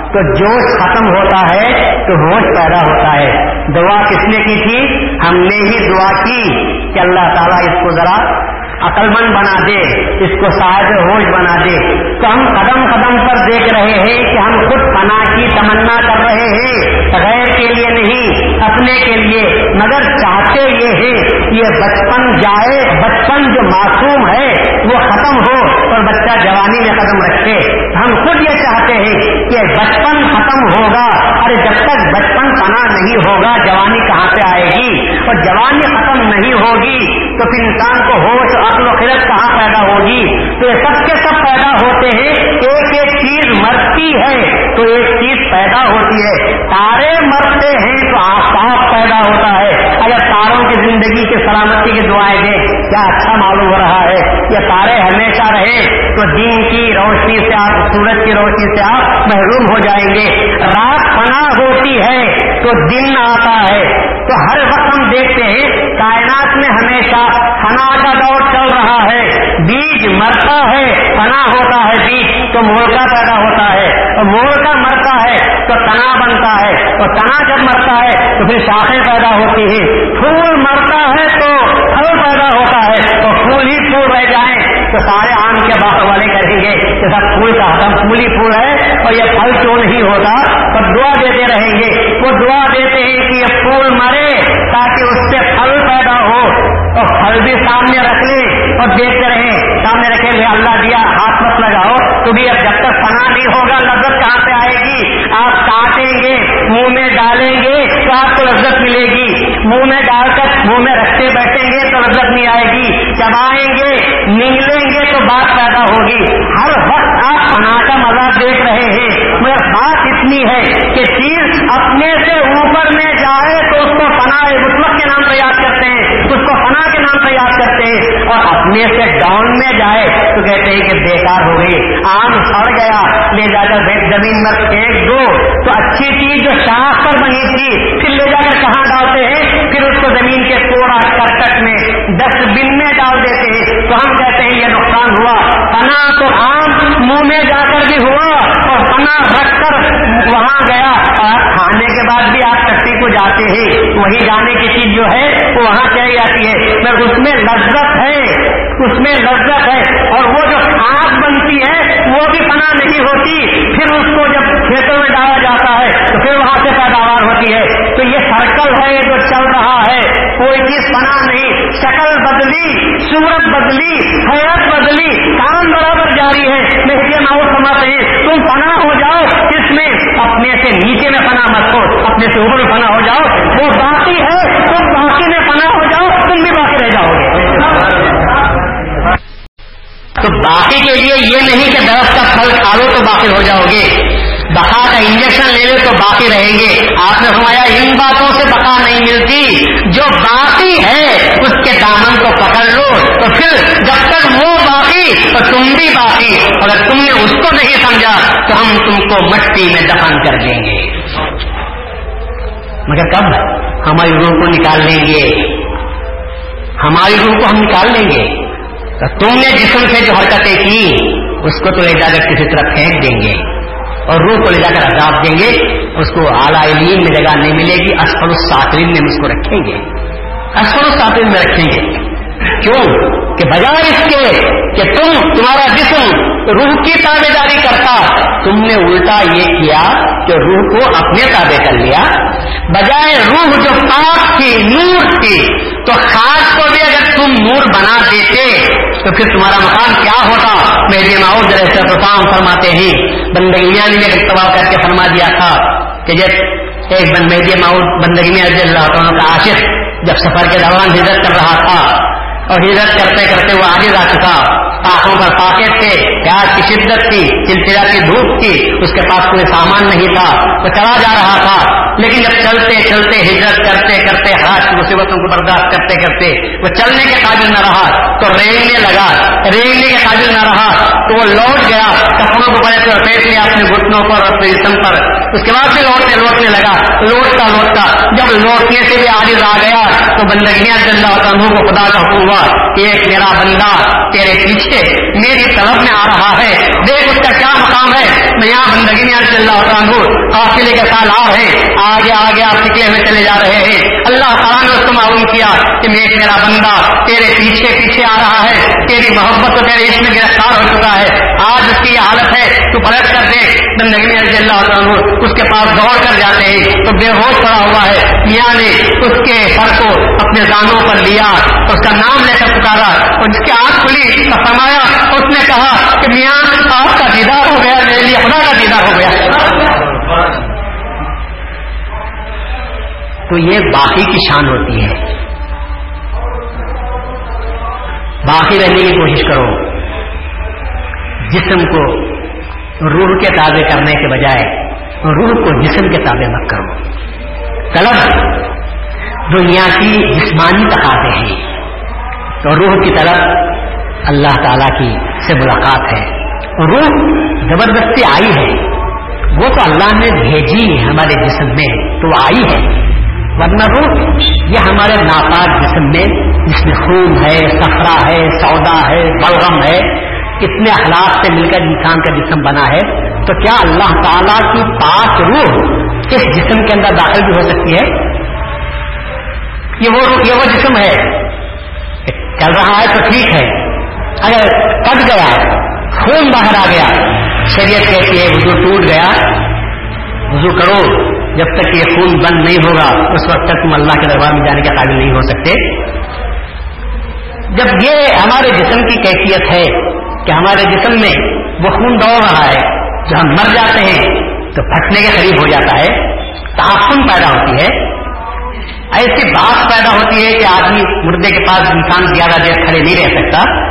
تو جوش ختم ہوتا ہے تو ہوش پیدا ہوتا ہے۔ دعا کس نے کی تھی؟ ہم نے ہی دعا کی کہ اللہ تعالیٰ اس کو ذرا عقل مند بنا دے، اس کو صاحب ہوش بنا دے۔ تو ہم قدم قدم پر دیکھ رہے ہیں کہ ہم خود پناہ کی تمنا کر رہے ہیں۔ غیر کے لیے نہیں اپنے کے لیے، مگر چاہتے یہ ہے یہ بچپن جائے، بچپن جو معصوم ہے، وہ ختم ہو اور بچہ جوانی میں قدم رکھے۔ ہم خود یہ چاہتے ہیں کہ بچپن ختم ہوگا۔ ارے، جب تک بچپن پناہ نہیں ہوگا، جوانی کہاں پہ آئے گی؟ اور جوانی ختم نہیں ہوگی، تو پھر انسان کو ہوش، عقل و خرت کہاں پیدا ہوگی؟ تو یہ سب کے سب پیدا ہوتے ہیں۔ ایک ایک چیز مرتی ہے، تو ایک چیز پیدا ہوتی ہے۔ تارے مرتے ہیں تو آفتاب پیدا ہوتا ہے۔ اگر تاروں کی زندگی کی سلامتی کی دعائیں دیں، کیا اچھا معلوم ہو رہا ہے؟ یہ تارے ہمیشہ رہے تو دن کی روشنی سے آپ، سورج کی روشنی سے آپ محروم ہو جائیں گے۔ رات پناہ ہوتی ہے تو دن آتا ہے۔ تو ہر وقت ہم دیکھتے ہیں، کائنات میں ہمیشہ فنا کا دور چل رہا ہے۔ بیج مرتا ہے، فنا ہوتا ہے بیج، تو مورکا پیدا ہوتا ہے۔ اور مورکا مرتا ہے تو تنا بنتا ہے اور تنا جب مرتا ہے، تو پھر شاخیں پیدا ہوتی ہیں۔ پھول مرتا ہے تو پھل پیدا ہوتا ہے، تو پھول ہی پھول رہ جائیں۔ تو سارے آم کے باغ والے کہیں گے کہ سب پھول کا حکم پھول ہی پھول ہے اور یہ پھل کیوں نہیں ہوتا؟ اور دعا دیتے رہیں گے۔ وہ دعا دیتے ہیں کہ یہ پھول مرے تاکہ اس سے پھل پیدا ہو اور پھل بھی سامنے رکھ لے اور دیکھتے رہیں۔ سامنے رکھے لے اللہ دیا ہاتھ مت لگاؤ۔ تو بھی اب جب تک پناہ نہیں ہوگا، لذت کہاں سے آئے گی؟ آپ کاٹیں گے، منہ میں ڈالیں گے تو آپ کو لذت ملے گی۔ منہ میں ڈال کر منہ میں رکھتے بیٹھیں گے تو لذت نہیں آئے گی۔ چبائیں گے نگلیں گے تو بات پیدا ہوگی۔ ہر وقت آپ پناہ کا مزہ دیکھ رہے ہیں۔ مگر بات اتنی ہے کہ چیز اپنے سے اوپر میں جائے اس کو پناہ مطلب کے نام پہ یاد کرتے ہیں، اس کو پناہ کے نام پہ یاد کرتے ہیں اور اپنے سے ڈاؤن میں جائے تو کہتے ہیں کہ بیکار ہو گئی، آم سڑ گیا، لے جا کر زمین میں پھینک دو۔ تو اچھی چیز جو شاخ پر بنی تھی، پھر لے جا کر کہاں ڈالتے ہیں؟ پھر اس کو زمین کے کوڑا کرکٹ میں ڈسٹ بن میں ڈال دیتے ہیں۔ تو ہم کہتے ہیں یہ نقصان ہوا۔ پنا تو آم منہ میں جا کر بھی ہوا اور پنا رکھ کر وہاں گیا اور کھانے کے بعد بھی آپ چٹی کو جاتے ہیں وہی جانے کی چیز جو ہے وہ وہاں چلی جاتی ہے۔ مگر اس میں لذت ہے، اس میں لذت ہے۔ اور وہ جو کھاد بنتی ہے، وہ بھی پناہ نہیں ہوتی۔ پھر اس کو جب کھیتوں میں ڈالا جاتا ہے، تو پھر وہاں سے پیداوار ہوتی ہے۔ تو یہ سرکل ہے جو چل رہا ہے، کوئی چیز پناہ نہیں۔ شکل بدلی، صورت بدلی حیرت بدلی، کام برابر جاری ہے۔ میں ناؤ سماتے ہیں، تم پناہ ہو جاؤ، اس میں اپنے سے نیچے میں پناہ مت ہو اپنے سے اوپر میں پناہ ہو جاؤ۔ وہ باقی ہے تم باقی میں پناہ ہو جاؤ، تم بھی باقی رہ جاؤ گے۔ تو باقی کے لیے یہ نہیں کہ درخت کا پھل کھا لو تو باقی ہو جاؤ گے۔ بقا کا انجیکشن لے لو تو باقی رہیں گے۔ آپ نے فرمایا، ان باتوں سے بقا نہیں ملتی۔ جو باقی ہے، اس کے دامن کو پکڑ لو۔ تو پھر جب تک وہ باقی، تو تم بھی باقی۔ اگر تم نے اس کو نہیں سمجھا، تو ہم تم کو مٹی میں دفن کر دیں گے۔ مگر کب؟ ہماری روح کو نکال لیں گے۔ ہماری روح کو ہم نکال لیں گے۔ تو تم نے جسم سے جو حرکتیں کی، اس کو تو لے جا کر کسی طرح پھینک دیں گے۔ اور روح کو لے جا کر عذاب دیں گے، اس کو اعلیٰ علیم میں جگہ نہیں ملے گی، اسفل الساطرین میں اس کو رکھیں گے۔ اسفل الساطرین میں رکھیں گے۔ کیوں؟ کہ بجائے اس کے کہ تم، تمہارا جسم روح کی تابے داری کرتا، تم نے الٹا یہ کیا کہ روح کو اپنے تابے کر لیا۔ بجائے روح جو پاک تھی نور تھی تو خاص کو بھی اگر تم نور بنا دیتے تو پھر تمہارا مقام کیا ہوتا؟ میرے ماؤ جیسے کام فرماتے ہیں۔ بندگی نے اتباع کر کے فرما دیا تھا کہ جب ایک بند میری ماؤ بندگی میں اللہ تعالیٰ کا عاشق جب سفر کے دوران ہجرت کر رہا تھا اور ہجرت کرتے کرتے وہ آگے جا چکا۔ آنکھوں پر پاکٹ تھے پیاز کی شدت تھی چلچلا کی دھوپ تھی، اس کے پاس کوئی سامان نہیں تھا۔ وہ چلا جا رہا تھا۔ لیکن جب چلتے چلتے ہجرت کرتے کرتے ہاتھ کی مصیبتوں کو برداشت کرتے کرتے وہ چلنے کے قابل نہ رہا، تو رینگنے لگا۔ رینگنے کے قابل نہ رہا، تو وہ لوٹ گیا۔ کپڑوں کو بڑے سے پیٹ لیا اپنے گھٹنوں پر اپنے جسم پر۔ اس کے بعد بھی لوٹنے لوٹنے لگا۔ لوٹتا لوٹتا جب لوٹنے سے بھی آگے آ گیا، تو بندگیاں اللہ عنہ کو خدا کا حکم ہوا کہ ایک میرا بندہ تیرے پیچھے میری طرف میں آ رہا ہے۔ دیکھ اس کا کیا مقام ہے۔ میں یہاں بندگی میں اللہ عنہ، قافلے کے سال آ رہے آگے آگے آپ نکلے ہوئے چلے جا رہے ہیں۔ اللہ تعالیٰ نے اس کو معلوم کیا کہ میں میرا بندہ تیرے پیچھے پیچھے آ رہا ہے۔ تیری محبت تو تیرے عشق میں گرفتار ہو چکا ہے۔ آج اس کی یہ حالت ہے۔ تو پلٹ کر دے بندگی میں رضی اللہ عنہ، اس کے پاس دوڑ کر جاتے ہیں۔ تو بے ہوش پڑا ہوا ہے۔ میاں نے اس کے سر کو اپنے دانوں پر لیا، اس کا نام لے کر پکارا اور جس کی آنکھ کھلی تو فرمایا اس نے کہا کہ میاں، آپ کا دیدار ہو گیا، میرے لیے خدا کا دیدار ہو گیا۔ تو یہ باقی کی شان ہوتی ہے۔ باقی رہنے کی کوشش کرو۔ جسم کو روح کے تابع کرنے کے بجائے روح کو جسم کے تابع مت کرو۔ طلب، دنیا کی جسمانی تقاضے ہیں۔ تو روح کی طرف اللہ تعالی کی سے ملاقات ہے۔ روح زبردستی آئی ہے۔ وہ تو اللہ نے بھیجی ہمارے جسم میں تو آئی ہے۔ ورنہ روح یہ ہمارے ناپاک جسم میں جس میں خون ہے سفرا ہے، سودا ہے، بلغم ہے، اتنے اخلاق سے مل کر انسان کا جسم بنا ہے۔ تو کیا اللہ تعالی کی پاک روح اس جسم کے اندر داخل بھی ہو سکتی ہے؟ یہ وہ روح، یہ وہ جسم ہے۔ چل رہا ہے تو ٹھیک ہے۔ اگر کٹ گیا، خون باہر آ گیا، شریعت کہتی ہے، وضو ٹوٹ گیا۔ وضو کرو، جب تک یہ خون بند نہیں ہوگا، اس وقت تک تم اللہ کے دربار میں جانے کے قابل نہیں ہو سکتے۔ جب یہ ہمارے جسم کی کیفیت ہے کہ ہمارے جسم میں وہ خون دوڑ رہا ہے جو ہم مر جاتے ہیں، تو پھٹنے کے قریب ہو جاتا ہے تعفن پیدا ہوتی ہے۔ ایسی بات پیدا ہوتی ہے کہ آدمی مردے کے پاس انسان زیادہ دیر کھڑے نہیں رہ سکتا۔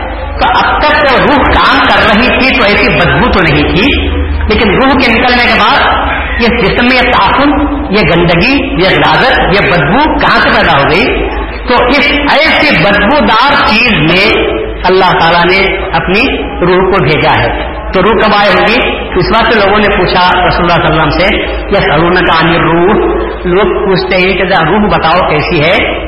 تو اب تک جب روح کام کر رہی تھی تو ایسی بدبو تو نہیں تھی۔ لیکن روح کے نکلنے کے بعد یہ جسم میں یہ تعفن یہ گندگی، یہ لاگت یہ بدبو کہاں سے پیدا ہو گئی؟ تو اس ایسی بدبودار چیز میں اللہ تعالیٰ نے اپنی روح کو بھیجا ہے۔ تو روح کب آئے ہوگی؟ اس بات سے لوگوں نے پوچھا رسول اللہ علیہ وسلم سے، یا سرون کا عامر روح لوگ پوچھتے ہیں کہ روح بتاؤ کیسی ہے؟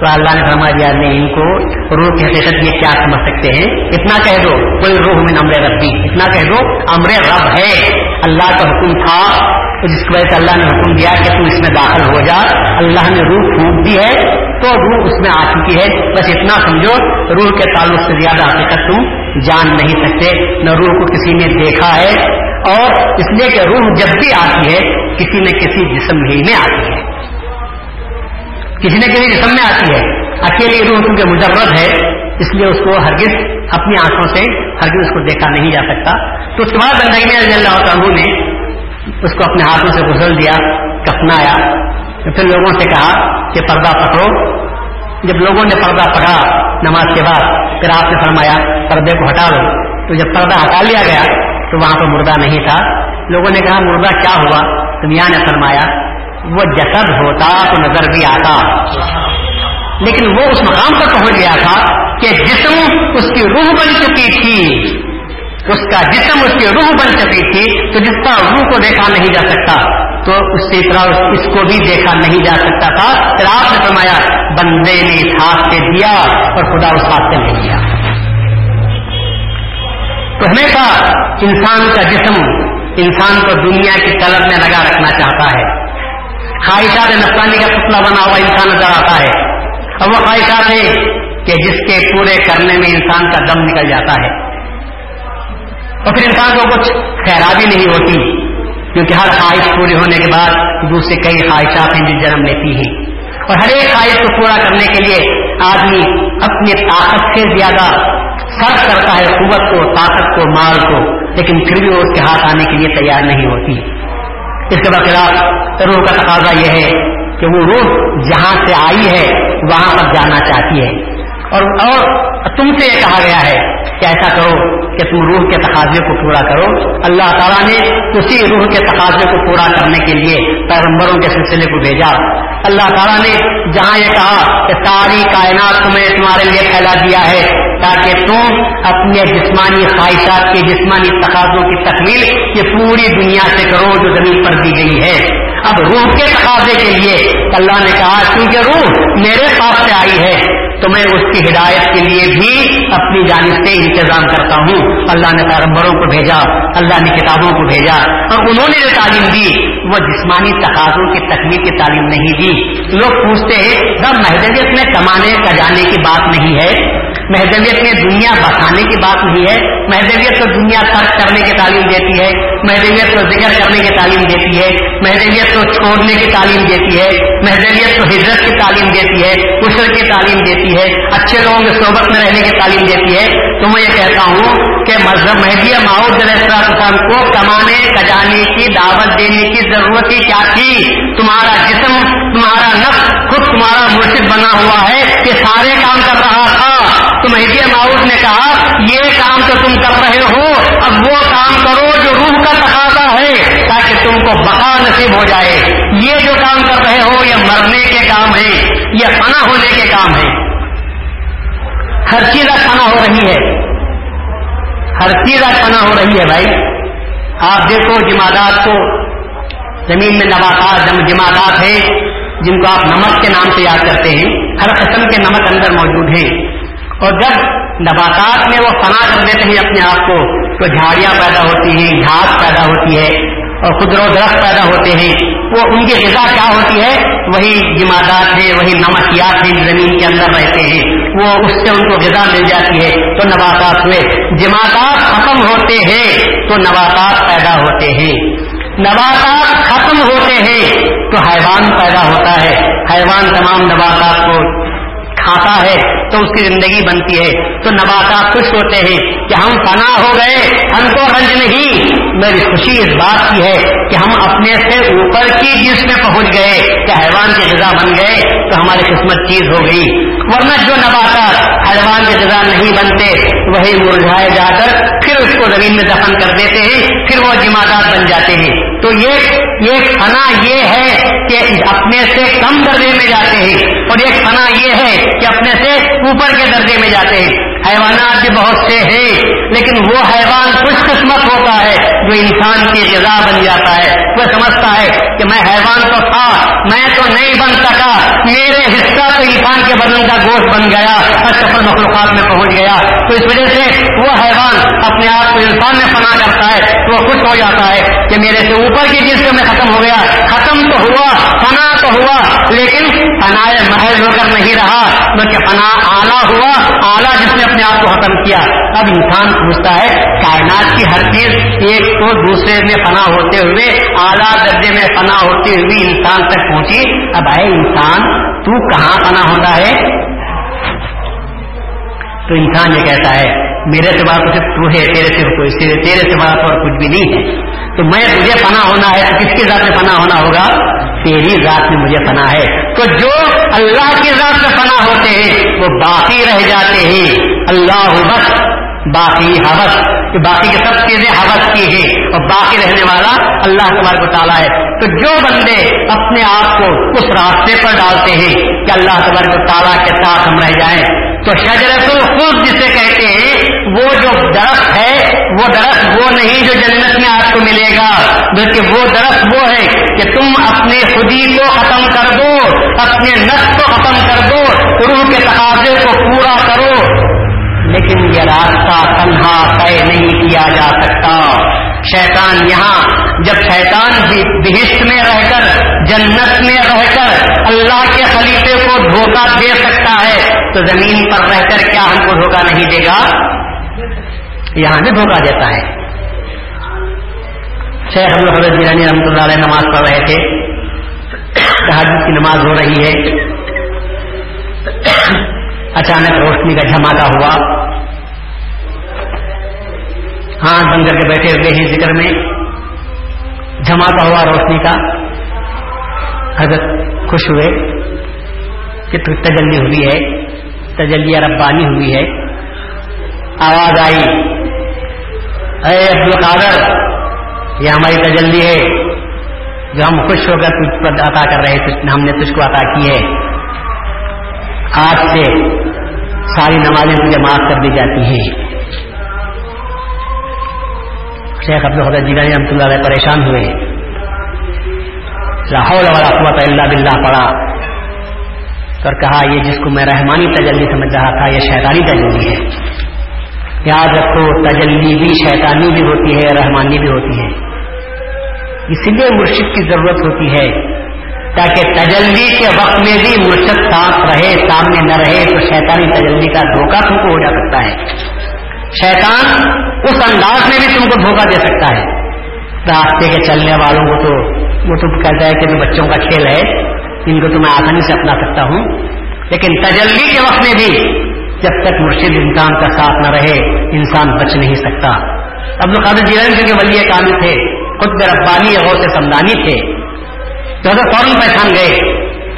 تو اللہ نے فرما دیا نہیں یعنی ان کو روح کی حقیقت یہ کیا سمجھ سکتے ہیں؟ اتنا کہہ دو کوئی روح میں امر ربی۔ اتنا کہہ دو، امر رب ہے۔ اللہ کا حکم تھا، تو جس کی وجہ سے اللہ نے حکم دیا کہ تم اس میں داخل ہو جا۔ اللہ نے روح پھونک دی ہے، تو روح اس میں آ چکی ہے۔ بس اتنا سمجھو، روح کے تعلق سے زیادہ حقیقت تم جان نہیں سکتے، نہ روح کو کسی نے دیکھا ہے۔ اور اس لیے کہ روح جب بھی آتی ہے، کسی نہ کسی جسم ہی میں آتی ہے۔ کسی نہ کسی جسم میں آتی ہے۔ اکیلی روح کیونکہ مجرد ہے، اس لیے اس کو ہرگز اپنی آنکھوں سے ہرگز اس کو دیکھا نہیں جا سکتا۔ تو اس کے بعد بندگی میں رضی اللہ عنہ نے اس کو اپنے ہاتھوں سے گزر دیا، کفنایا۔ پھر لوگوں سے کہا کہ پردہ پکڑو۔ جب لوگوں نے پردہ پکڑا نماز کے بعد، پھر آپ نے فرمایا پردے کو ہٹا لو تو جب پردہ ہٹا لیا گیا تو وہاں پہ مردہ نہیں تھا۔ لوگوں نے کہا، مردہ کیا ہوا؟ تو میاں نے فرمایا وہ جسد ہوتا تو نظر بھی آتا۔ لیکن وہ اس مقام پر پہنچ گیا تھا کہ جسم اس کی روح بن چکی تھی۔ اس کا جسم اس کی روح بن چکی تھی تو جس کا روح کو دیکھا نہیں جا سکتا، تو اس سے طرح اس کو بھی دیکھا نہیں جا سکتا تھا۔ پھر آپ نے فرمایا، بندے نے اس ہاتھ سے دیا اور خدا اس ہاتھ سے نہیں دیا تو ہمیشہ انسان کا جسم انسان کو دنیا کی طلب میں لگا رکھنا چاہتا ہے۔ خواہشات نفسانی کا پتلا بنا ہوا انسان نظر آتا ہے۔ اور وہ خواہشات ہے کہ جس کے پورے کرنے میں انسان کا دم نکل جاتا ہے۔ اور پھر انسان کو کچھ خیرابی نہیں ہوتی، کیونکہ ہر خواہش پوری ہونے کے بعد دوسرے کئی خواہشات ہیں جو جنم لیتی ہیں۔ اور ہر ایک خواہش کو پورا کرنے کے لیے آدمی اپنی طاقت سے زیادہ سرف کرتا ہے، قوت کو، طاقت کو، مال کو، لیکن پھر بھی وہ اس کے ہاتھ آنے کے لیے تیار نہیں ہوتی۔ اس کے برخلاف روح کا تقاضا یہ ہے کہ وہ روح جہاں سے آئی ہے، وہاں پر جانا چاہتی ہے۔ اور اور تم سے یہ کہا گیا ہے کہ ایسا کرو کہ تم روح کے تقاضے کو پورا کرو۔ اللہ تعالیٰ نے اسی روح کے تقاضے کو پورا کرنے کے لیے پیغمبروں کے سلسلے کو بھیجا۔ اللہ تعالیٰ نے جہاں یہ کہا کہ ساری کائنات تمہیں تمہارے لیے پھیلا دیا ہے تاکہ تم اپنے جسمانی خواہشات کے جسمانی تقاضوں کی تکمیل یہ پوری دنیا سے کرو جو زمین پر دی گئی ہے۔ اب روح کے تقاضے کے لیے اللہ نے کہا کیونکہ روح میرے پاس سے آئی ہے تو میں اس کی ہدایت کے لیے بھی اپنی جانب سے انتظام کرتا ہوں۔ اللہ نے پیغمبروں کو بھیجا، اللہ نے کتابوں کو بھیجا اور انہوں نے جو تعلیم دی، وہ جسمانی تقاضوں کی تکمیل کی تعلیم نہیں دی۔ لوگ پوچھتے ہیں سب محدودیت میں کمانے کا جانے کی بات نہیں ہے؟ محدودیت میں دنیا بسانے کی بات نہیں ہے؟ محدودیت کو دنیا ترک کرنے کی تعلیم دیتی ہے محدودیت کو ذکر کرنے کی تعلیم دیتی ہے محدودیت کو چھوڑنے کی تعلیم دیتی ہے محدودیت کو ہجرت کی تعلیم دیتی ہے عشر کی تعلیم دیتی ہے۔ اچھے لوگوں کے صحبت میں رہنے کی تعلیم دیتی ہے۔ تو میں یہ کہتا ہوں کہ مذہب مہدی ماؤد السلام کو کمانے، کجانے کی، دعوت دینے کی ضرورت ہی کیا تھی؟ تمہارا جسم، تمہارا نفس خود تمہارا مرشد بنا ہوا ہے۔ کہ سارے کام کر رہا تھا۔ تو مہدی ماؤد نے کہا، یہ کام تو تم کر رہے ہو، اب وہ کام کرو جو روح کا تقاضا ہے، تاکہ تم کو بقا نصیب ہو جائے۔ یہ جو کام کر رہے ہو، یہ مرنے کے کام ہے یہ فنا ہونے کے کام ہے ہر چیز فنا ہو رہی ہے۔ ہر چیز فنا ہو رہی ہے بھائی۔ آپ دیکھو جمادات کو۔ زمین میں نباتات جمادات ہیں، جن کو آپ نمک کے نام سے یاد کرتے ہیں۔ ہر قسم کے نمک اندر موجود ہیں۔ اور جب نباتات میں وہ فنا کر دیتے ہیں اپنے آپ کو، تو جھاڑیاں پیدا ہوتی ہیں، گھاس پیدا ہوتی ہے۔ اور خدر و درخت پیدا ہوتے ہیں۔ وہ ان کی غذا کیا ہوتی ہے؟ وہی جمادات ہیں، وہی نمکیات ہیں زمین کے اندر رہتے ہیں۔ وہ اس سے ان کو غذا مل جاتی ہے۔ تو نباتات ہوئے۔ جمادات ختم ہوتے ہیں، تو نباتات پیدا ہوتے ہیں۔ نباتات ختم ہوتے ہیں، تو حیوان پیدا ہوتا ہے۔ حیوان تمام نباتات کو کھاتا ہے تو اس کی زندگی بنتی ہے۔ تو نباتات خوش ہوتے ہیں کہ ہم فنا ہو گئے، ہم کو رنج نہیں۔ میری خوشی اس بات کی ہے کہ ہم اپنے سے اوپر کی جس میں پہنچ گئے، کہ حیوان کی غذا بن گئے، تو ہماری قسمت چیز ہو گئی۔ ورنہ جو نباتات حیوان کی غذا نہیں بنتے، وہی مرجھائے جا کر پھر اس کو زمین میں دفن کر دیتے ہیں، پھر وہ جمادات بن جاتے ہیں۔ تو یہ فنا یہ ہے کہ اپنے سے کم درجے میں جاتے ہیں۔ اور ایک فنا یہ ہے کہ اپنے سے اوپر کے درجے میں جاتے ہیں۔ حیوانات بھی بہت سے ہیں، لیکن وہ حیوان خوش قسمت ہوتا ہے جو انسان کی غذا بن جاتا ہے۔ وہ سمجھتا ہے کہ میں حیوان تو تھا، میں تو نہیں بن سکا۔ میرے حصہ تو انسان کے بدن کا گوشت بن گیا اور سفر مخلوقات میں پہنچ گیا۔ تو اس وجہ سے وہ حیوان اپنے آپ کو انسان میں فنا کرتا ہے تو وہ خوش ہو جاتا ہے کہ میرے سے اوپر کی جس میں ختم ہو گیا۔ ختم تو ہوا، فنا تو ہوا، لیکن فنا محض ہو کر نہیں رہا، بلکہ فنا آلہ ہوا آلہ جس نے اپنے آپ کو ختم کیا۔ اب انسان پوچھتا ہے، کائنات کی ہر چیز ایک تو دوسرے میں فنا ہوتے ہوئے اعلیٰ درجے میں فنا ہوتی ہوئی انسان تک پہنچی۔ اب آئے انسان، تو کہاں فنا ہوتا ہے؟ تو انسان یہ کہتا ہے، میرے سے بڑا صرف تو ہے، تیرے سے کوئی تیرے سے بڑا تو اور کچھ بھی نہیں ہے۔ تو میں مجھے فنا ہونا ہے کس کی ذات میں فنا ہونا ہوگا؟ تیری ذات میں مجھے فنا ہے۔ تو جو اللہ کی ذات میں فنا ہوتے ہیں، وہ باقی رہ جاتے ہیں۔ اللہ بس باقی حوث کہ باقی کے سب چیزیں حوث کی ہیں، اور باقی رہنے والا اللہ تبارک کو تعالیٰ ہے۔ تو جو بندے اپنے آپ کو اس راستے پر ڈالتے ہیں کہ اللہ تبارک کو تعالیٰ کے ساتھ ہم رہ جائیں، تو شجرت الخلد جسے کہتے ہیں، وہ جو درخت ہے، وہ درخت وہ نہیں جو جنت میں آپ کو ملے گا، بلکہ وہ درخت وہ ہے کہ تم اپنے خودی کو ختم کر دو، اپنے نس کو ختم کر دو روح کے تقاضے کو پورا کرو۔ لیکن یہ راستہ تنہا طے نہیں کیا جا سکتا۔ شیطان یہاں، جب شیطان بہشت میں رہ کر، جنت میں رہ کر اللہ کے خلیفے کو دھوکہ دے سکتا ہے، تو زمین پر رہ کر کیا ہم کو دھوکہ نہیں دے گا؟ یہاں بھی دھوکہ دیتا ہے۔ شیخ حضرت جیرانی رحمۃ اللہ علیہ نماز پڑھ رہے تھے۔ تحجد کی نماز ہو رہی ہے۔ *coughs* اچانک روشنی کا جھماکا ہوا۔ ہاتھ بند کر کے بیٹھے ہوئے ہیں ذکر میں۔ جھماکا ہوا روشنی کا حضرت خوش ہوئے کہ تجلی ہوئی ہے، تجلی ربانی ہوئی ہے۔ آواز آئی، اے عبد القادر، یہ ہماری تجلی ہے۔ جو ہم خوش ہو کر تجھ پر عطا کر رہے ہم نے تجھ کو عطا کی ہے۔ آج سے ساری نمازیں تجھے معاف کر دی جاتی ہیں۔ شیخ عبد الحد جی رحمۃ اللہ علیہ پریشان ہوئے لاہور والا قوت اللہ بلّہ پڑا اور کہا، یہ جس کو میں رحمانی تجلی سمجھ رہا تھا، یہ شیطانی تجلی ہے۔ یاد رکھو، تجلی بھی شیطانی بھی ہوتی ہے، رحمانی بھی ہوتی ہے۔ اس لیے مرشد کی ضرورت ہوتی ہے تاکہ تجلی کے وقت میں بھی مرشد ساتھ رہے، سامنے نہ رہے، تو شیطانی تجلی کا دھوکہ تم کو ہو جا سکتا ہے۔ شیطان اس انداز میں بھی تم کو دھوکہ دے سکتا ہے۔ راستے کے چلنے والوں کو تو وہ تو کہتا ہے کہ بچوں کا کھیل ہے، ان کو تو میں آسانی سے اپنا سکتا ہوں۔ لیکن تجلی کے وقت میں بھی جب تک مرشد انسان کا ساتھ نہ رہے، انسان بچ نہیں سکتا۔ عبد القادر جیلن کے ولی کامل تھے، خود ربانی غور سے سمدانی تھے، تو اگر فوراً پہچان گئے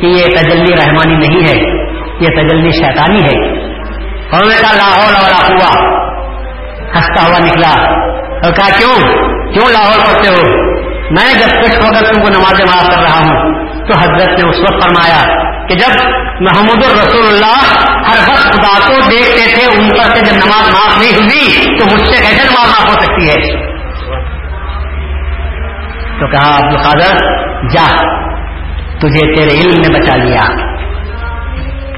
کہ یہ تجلی رحمانی نہیں ہے، یہ تجلی شیطانی ہے۔ اور نے کہا، لاہور والا ہوا ہنستا ہوا نکلا۔ اور کہا، کیوں؟ کیوں لاہور پڑھتے ہو؟ میں جب کچھ ہو کر تم کو نماز معاف کر رہا ہوں۔ تو حضرت نے اس وقت فرمایا کہ جب محمود الرسول اللہ ہر وقت خدا کو دیکھتے تھے ان پر سے جب نماز معاف نہیں ہوئی تو مجھ سے کیسے نماز معاف ہو سکتی ہے۔ تو کہا، عبد القادر، جا۔ تجھے تیرے علم نے بچا لیا۔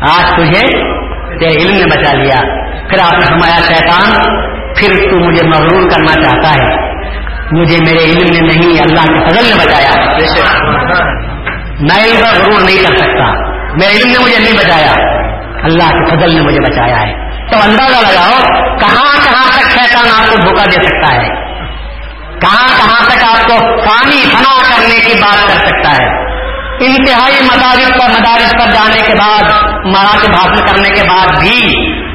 آج تجھے تیرے علم نے بچا لیا۔ پھر آپ نے فرمایا، شیطان، پھر تو مجھے مغرور کرنا چاہتا ہے۔ مجھے میرے علم نے نہیں، اللہ کے فضل نے بچایا۔ میں علم کا غرور نہیں کر سکتا۔ میرے علم نے مجھے نہیں بچایا۔ اللہ کے فضل نے مجھے بچایا ہے۔ تو اندازہ لگاؤ، کہاں کہاں تک شیطان آپ کو دھوکہ دے سکتا ہے؟ کہاں کہاں تک آپ کو پانی فنا کرنے کی بات کر سکتا ہے؟ انتہائی مدارس پر مدارس پر جانے کے بعد مراٹھ بھاشن کرنے کے بعد بھی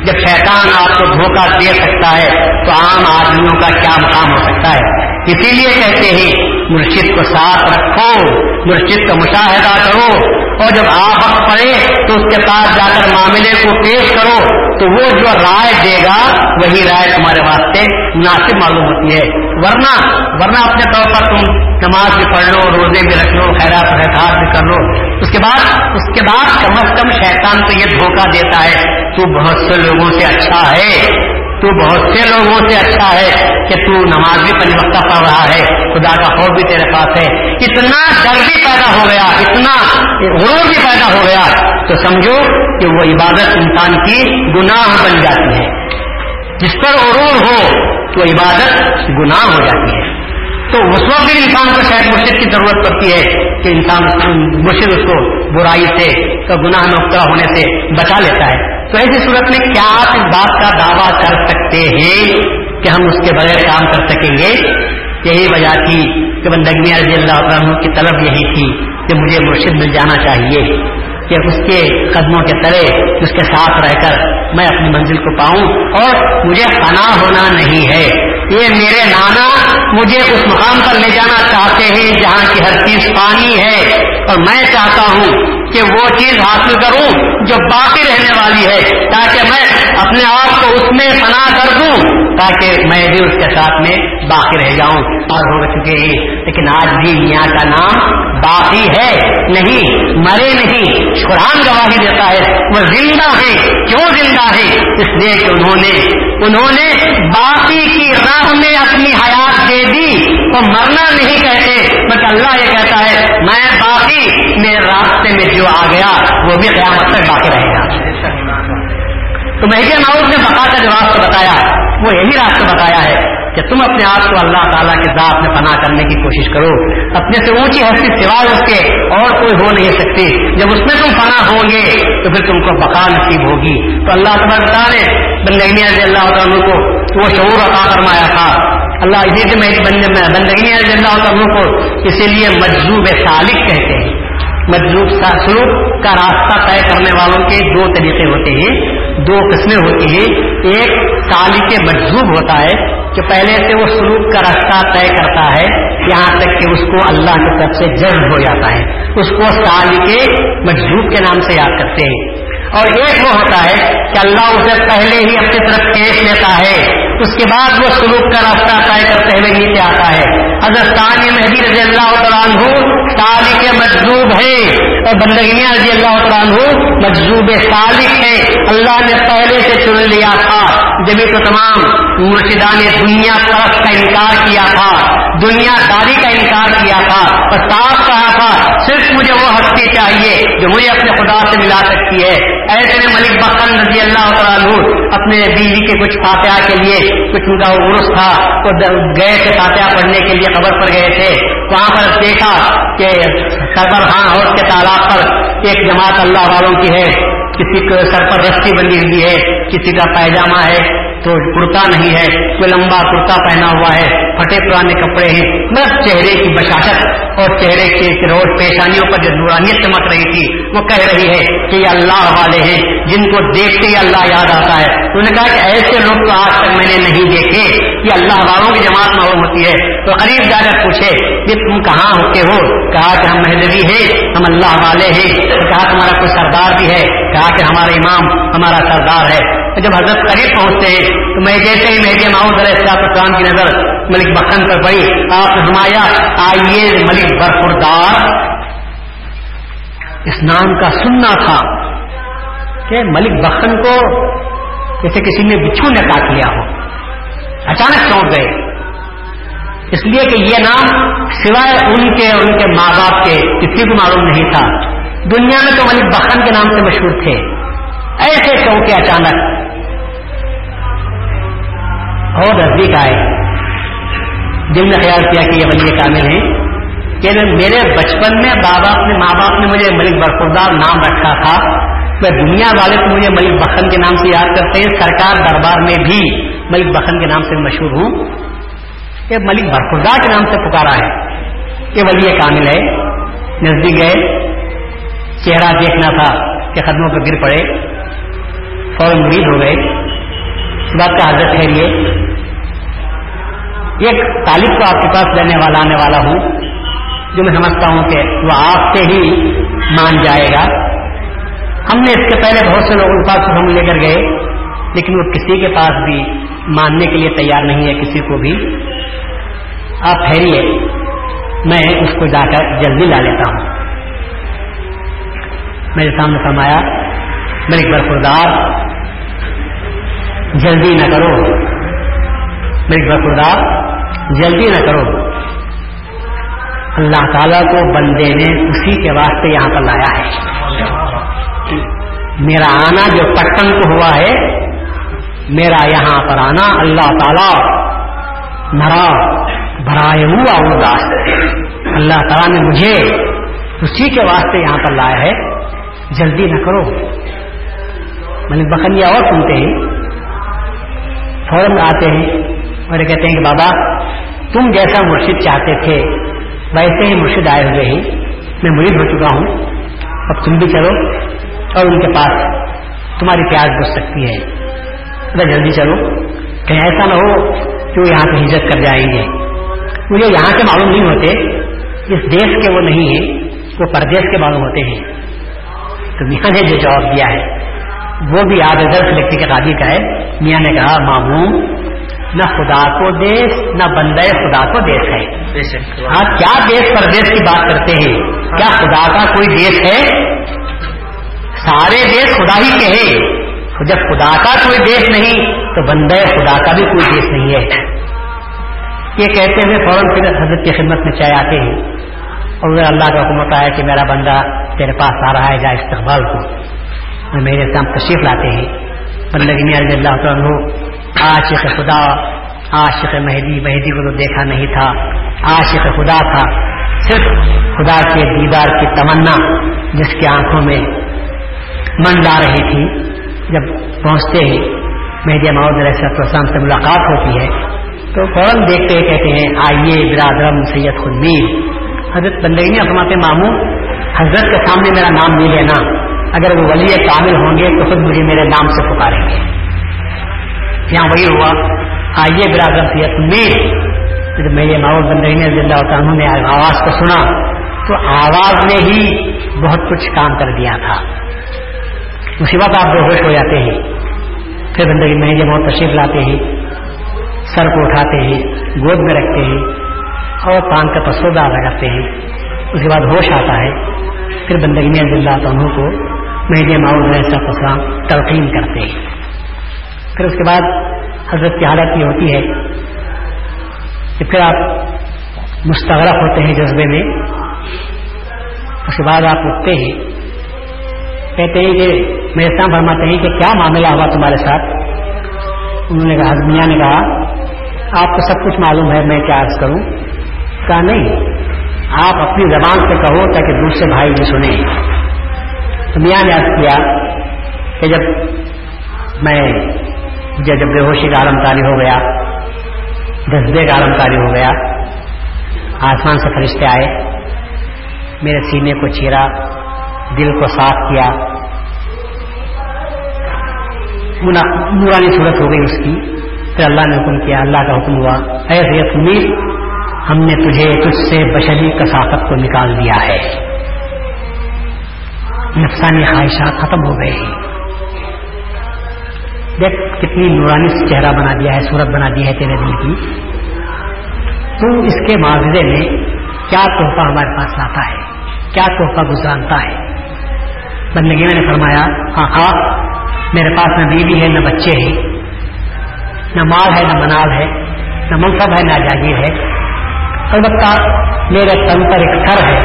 جب شیطان آپ کو دھوکہ دے سکتا ہے، تو عام آدمیوں کا کیا مقام ہو سکتا ہے؟ اسی لیے کہتے ہیں، مرشد کو ساتھ رکھو، مرشد کا مشاہدہ کرو اور جب آپ وقت پڑے تو اس کے پاس جا کر معاملے کو پیش کرو، تو وہ جو رائے دے گا، وہی رائے تمہارے واسطے مناسب معلوم ہوتی ہے۔ ورنہ ورنہ اپنے طور پر تم نماز بھی پڑھ لو، روزے بھی رکھ لو، خیرات بھی کر لو۔ اس کے بعد، اس کے بعد کم از کم شیطان تو یہ دھوکہ دیتا ہے، تو بہت سے لوگوں سے اچھا ہے۔ تو بہت سے لوگوں سے اچھا ہے کہ تو نماز بھی پنج وقتہ پڑھ رہا ہے، خدا کا خوف بھی تیرے پاس ہے۔ اتنا ڈر بھی پیدا ہو گیا، اتنا غرور بھی پیدا ہو گیا، تو سمجھو کہ وہ عبادت انسان کی گناہ بن جاتی ہے۔ جس پر غرور ہو تو عبادت گناہ ہو جاتی ہے۔ تو اس وقت بھی انسان کو شاید مرشد کی ضرورت پڑتی ہے کہ انسان مرشد اس کو برائی سے تو گناہ نقطہ ہونے سے بچا لیتا ہے۔ تو ایسی صورت میں کیا آپ اس بات کا دعویٰ کر سکتے ہیں کہ ہم اس کے بغیر کام کر سکیں گے؟ یہی وجہ تھی کہ بندگی رضی اللہ عنہ کی طلب یہی تھی کہ مجھے مرشد مل جانا چاہیے، کہ اس کے قدموں کے تلے، اس کے ساتھ رہ کر میں اپنی منزل کو پاؤں اور مجھے فنا ہونا نہیں ہے۔ یہ میرے نانا مجھے اس مقام پر لے جانا چاہتے ہیں جہاں کی ہر چیز پانی ہے۔ اور میں چاہتا ہوں کہ وہ چیز حاصل کروں جو باقی رہنے والی ہے، تاکہ میں اپنے آپ کو اس میں فنا کر دوں، تاکہ میں بھی اس کے ساتھ میں باقی رہ جاؤں۔ اور ہو چکے لیکن آج بھی میاں کا نام باقی ہے۔ نہیں، مرے نہیں۔ قرآن گواہی دیتا ہے، وہ زندہ ہے۔ کیوں زندہ ہے؟ اس لیے کہ انہوں نے انہوں نے باقی کی راہ میں اپنی حیات دے دی۔ تو مرنا نہیں کہتے بٹ اللہ یہ کہتا ہے، میں باقی میرے راستے میں جو آ گیا، وہ بھی قیامت تک باقی رہے گا۔ تو مہدی ناؤز نے بقا کا جو راستہ بتایا، وہ یہی راستہ بتایا ہے کہ تم اپنے آپ کو اللہ تعالیٰ کے ذات میں پناہ کرنے کی کوشش کرو۔ اپنے سے اونچی ہستی سوائے اس کے اور کوئی ہو نہیں سکتی۔ جب اس میں تم پناہ ہوں گے، تو پھر تم کو بقا نصیب ہوگی۔ تو اللہ تعالیٰ بتا نے بندگی رضی اللہ عنہ کو وہ شعور عطا فرمایا تھا۔ اللہ اسی سے میں بندگی رضی اللہ عنہ کو اسی لیے مجزوب سالک کہتے ہیں۔ مجلوب سلوک کا راستہ طے کرنے والوں کے دو طریقے ہوتے ہیں۔ دو قسمیں ہوتی ہیں۔ ایک سالک مجزوب ہوتا ہے کہ پہلے سے وہ سلوک کا راستہ طے کرتا ہے، یہاں تک کہ اس کو اللہ کی طرف سے جذب ہو جاتا ہے۔ اس کو سالک مجزوب کے نام سے یاد کرتے ہیں۔ اور ایک وہ ہوتا ہے کہ اللہ اسے پہلے ہی اپنی طرف کھینچ لیتا ہے۔ اس کے بعد وہ سلوک کا راستہ طے کرتے ہوئے نیچے آتا ہے۔ اگر ثانی مہدی رضی اللہ عنہ سالک مجذوب ہے اور بندگیاں رضی اللہ عنہ مجذوب سالک ہے اللہ نے پہلے سے چن لیا تھا۔ جبھی تو تمام مرشدان دنیا طرف کا انکار کیا تھا، دنیا داری کا انکار کیا تھا اور صاف کہا تھا، صرف مجھے وہ ہستی چاہیے جو مجھے اپنے خدا سے ملا سکتی ہے۔ ایسے میں ملک بخن رضی اللہ عنہ اپنے بیوی کے کچھ فاتحہ کے لیے کچھ ان کا عرس تھا تو گئے تھے فاتحہ پڑھنے کے لیے خبر پر گئے تھے۔ وہاں پر دیکھا کہ سربر خان ہاؤس کے تالاب پر ایک جماعت اللہ والوں کی ہے۔ کسی کو سر پر رسی بندی ہوئی ہے، کسی کا پائجامہ ہے، تو کرتا نہیں ہے، کوئی لمبا کرتا پہنا ہوا ہے، پھٹے پرانے کپڑے ہیں۔ بس چہرے کی بشاشت اور چہرے کے روز پیشانیوں پر جو نورانیت چمک رہی تھی، وہ کہہ رہی ہے کہ یہ اللہ والے ہیں، جن کو دیکھتے ہی اللہ یاد آتا ہے۔ انہوں نے کہا کہ ایسے لوگ تو آج تک میں نے نہیں دیکھے۔ یہ اللہ والوں کی جماعت معلوم ہوتی ہے تو قریب جا کر پوچھے کہ تم کہاں ہوتے ہو؟ کہا کہ ہم مہدوی ہیں، ہم اللہ والے ہیں۔ کہا تمہارا کوئی سردار بھی ہے، کہا کہ ہمارا امام، ہمارا سردار ہے۔ جب حضرت قریب پہنچتے ہیں، تو میں جیسے ہی میرے محمود علیہ السلام کی نظر ملک بخن پر پڑی، آپ نے فرمایا، آئیے ملک برفردار اس نام کا سننا تھا کہ ملک بخن کو جیسے کسی نے بچھو نے کاٹ لیا ہو۔ اچانک چونک گئے۔ اس لیے کہ یہ نام سوائے ان کے اور ان کے ماں باپ کے کسی کو معلوم نہیں تھا۔ دنیا میں تو ملک بخن کے نام سے مشہور تھے۔ ایسے چونکے اچانک اور نزدیک آئے۔ جن نے خیال کیا کہ یہ ولی کامل ہیں کہ میرے بچپن میں بابا اپنے ماں باپ نے مجھے ملک برفردار نام رکھا تھا۔ میں دنیا والے تو مجھے ملک بخن کے نام سے یاد کرتے ہیں، سرکار دربار میں بھی ملک بخن کے نام سے مشہور ہوں۔ کہ ملک برفردار کے نام سے پکارا ہے۔ کہ ولی کامل ہے، نزدیک گئے چہرہ دیکھنا تھا کہ قدموں پہ گر پڑے۔ فوراً مرید ہو گئے۔ بات کا حضرت ٹھہریے ایک طالب کو آپ کے پاس لینے والا، آنے والا ہوں، جو میں سمجھتا ہوں کہ وہ آپ سے ہی مان جائے گا۔ ہم نے اس سے پہلے بہت سے لوگوں کے پاس ہم لے کر گئے، لیکن وہ کسی کے پاس بھی ماننے کے لیے تیار نہیں ہے، کسی کو بھی۔ آپ ٹھہریے، میں اس کو جا کر جلدی لا لیتا ہوں۔ میرے سامنے فرمایا میرے برخوردار جلدی نہ کرو۔ میرے برخوردار جلدی نہ کرو۔ اللہ تعالیٰ کو بندے نے اسی کے واسطے یہاں پر لایا ہے۔ میرا آنا جو پٹن کو ہوا ہے، میرا یہاں پر آنا اللہ تعالیٰ مرا برائے ہوا ارداس اللہ تعالیٰ نے مجھے اسی کے واسطے یہاں پر لایا ہے۔ جلدی نہ کرو۔ ملک بخنیا اور سنتے ہیں۔ فوراً آتے ہیں اور کہتے ہیں کہ بابا، تم جیسا مرشد چاہتے تھے، ویسے ہی مرشد آئے ہوئے ہی میں مرید ہو چکا ہوں۔ اب تم بھی چلو۔ اور ان کے پاس تمہاری پیاز بچ سکتی ہے۔ ذرا جلدی چلو کہیں ایسا نہ ہو کہ وہ یہاں سے ہجرت کر جائیں گے۔ مجھے یہاں کے معلوم نہیں ہوتے اس دیش کے وہ نہیں ہیں وہ پردیش کے معلوم ہوتے ہیں۔ تو میاں نے جو جواب دیا ہے وہ بھی آج درس لکھنے کے قابل کا ہے۔ میاں نے کہا معموم نہ خدا کو دیش نہ بندے خدا کو دیش ہے۔ ہاں کیا دیش پردیش کی بات کرتے ہیں؟ کیا خدا کا کوئی دیش ہے؟ سارے دیش خدا ہی کے ہیں جب خدا کا کوئی دیش نہیں، تو بندے خدا کا بھی کوئی دیش نہیں ہے۔ یہ کہتے ہوئے فوراً پھر حضرت کی خدمت میں چائے آتے ہیں۔ اور وہ اللہ کا حکم ہوتا ہے کہ میرا بندہ تیرے پاس آ رہا ہے، جا استقبال کو۔ اور میرے سام تشریف لاتے ہیں۔ بندگی اللہ عنہ، عاشق خدا، عاشق مہدی مہدی کو تو دیکھا نہیں تھا۔ عاشق خدا تھا۔ صرف خدا کے دیدار کی تمنا، جس کی آنکھوں میں من لا رہی تھی۔ جب پہنچتے ہی مہدی محمد علیہ السلام سے ملاقات ہوتی ہے، تو فوراً دیکھتے ہوئے کہتے ہیں، آئیے برادرم سید خدمیر حضرت بندگی فرماتے ماموں حضرت کے سامنے میرا نام نہیں لینا۔ اگر وہ ولی کامل ہوں گے تو خود مجھے میرے نام سے پکاریں گے۔ یہاں وہی ہوا۔ آئیے برادر سید میر جب میرے ماحول بندی نے زندہ ہوتا انہوں نے آواز کو سنا، تو آواز نے ہی بہت کچھ کام کر دیا تھا۔ اسی وقت آپ بے ہوش ہو جاتے ہیں۔ پھر بندگی میں جب بہت تشریف لاتے ہیں۔ سر کو اٹھاتے ہیں، گود میں رکھتے ہیں اور پان کا پسودہ ادا کرتے ہیں۔ اس کے بعد ہوش آتا ہے۔ پھر بندگی میں اللہ تعالیٰ کو مہدی معاون ایسا فسلام تلقین کرتے ہیں۔ پھر اس کے بعد حضرت کی حالت یہ ہوتی ہے کہ پھر آپ مستغرق ہوتے ہیں جذبے میں۔ اس کے بعد آپ اٹھتے ہیں، کہتے ہیں کہ میرے سام فرماتے ہیں کہ کیا معاملہ ہوا تمہارے ساتھ؟ انہوں نے کہا میاں نے کہا، آپ کو سب کچھ معلوم ہے، میں کیا عرض کروں؟ کہا، نہیں، آپ اپنی زبان سے کہو تاکہ دوسرے بھائی بھی سنیں۔ تو میاں نے عرض کیا کہ جب میں، جب بے ہوشی کا عالم تاری ہو گیا جذبے کا عالم تاری ہو گیا، آسمان سے فرشتے آئے، میرے سینے کو چیرا، دل کو صاف کیا نورانی صورت ہو گئی اس کی۔ پھر اللہ نے حکم کیا، اللہ کا حکم ہوا، اے ریت ہم نے تجھے، تجھ سے بشری کثافت کو نکال دیا ہے۔ نفسانی خواہشات ختم ہو گئے دیکھ کتنی نورانی چہرہ بنا دیا ہے، صورت بنا دی ہے تیرے دل کی۔ تو اس کے معاوضے میں کیا تحفہ ہمارے پاس لاتا ہے؟ کیا تحفہ گزرانتا ہے؟ بندگی میں نے فرمایا ہاں میرے پاس نہ بیوی ہے، نہ بچے ہیں۔ نہ مال ہے، نہ منال ہے۔ نہ منصب ہے، نہ جاگیر ہے۔ البتہ میرے تن پر ایک سر ہے،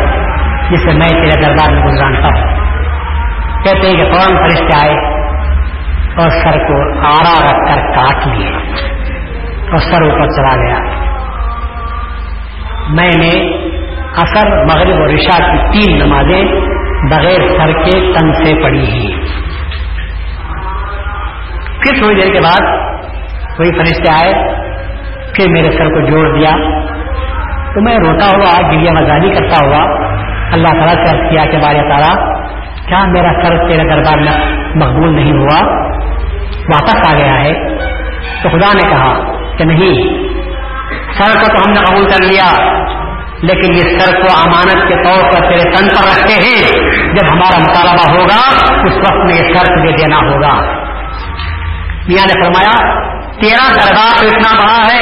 جسے میں تیرے دربار میں گزرانتا ہوں۔ کہتے ہیں کہ فوراً فرشتے آئے اور سر کو آڑا رکھ کر کاٹ لیے اور سر اوپر چلا گیا۔ میں نے اثر مغرب اور رشا کی تین نمازیں بغیر سر کے تن سے پڑھی ہی پھر تھوڑی دیر کے بعد وہی فرشتے آئے پھر میرے سر کو جوڑ دیا تو میں روتا ہوا گریا مزاحی کرتا ہوا اللہ تعالیٰ سے کیا کہ بارے تعالیٰ کیا میرا سر تیرے دربار میں مقبول نہیں ہوا؟ واپس آ گیا ہے۔ تو خدا نے کہا کہ نہیں، سر کو تو ہم نے قبول کر لیا، لیکن یہ سر کو امانت کے طور پر تیرے تن پر رکھتے ہیں۔ جب ہمارا مطالبہ ہوگا، اس وقت میں یہ سر تجھے دینا ہوگا۔ میاں نے فرمایا، تیرا دربار تو اتنا بڑا ہے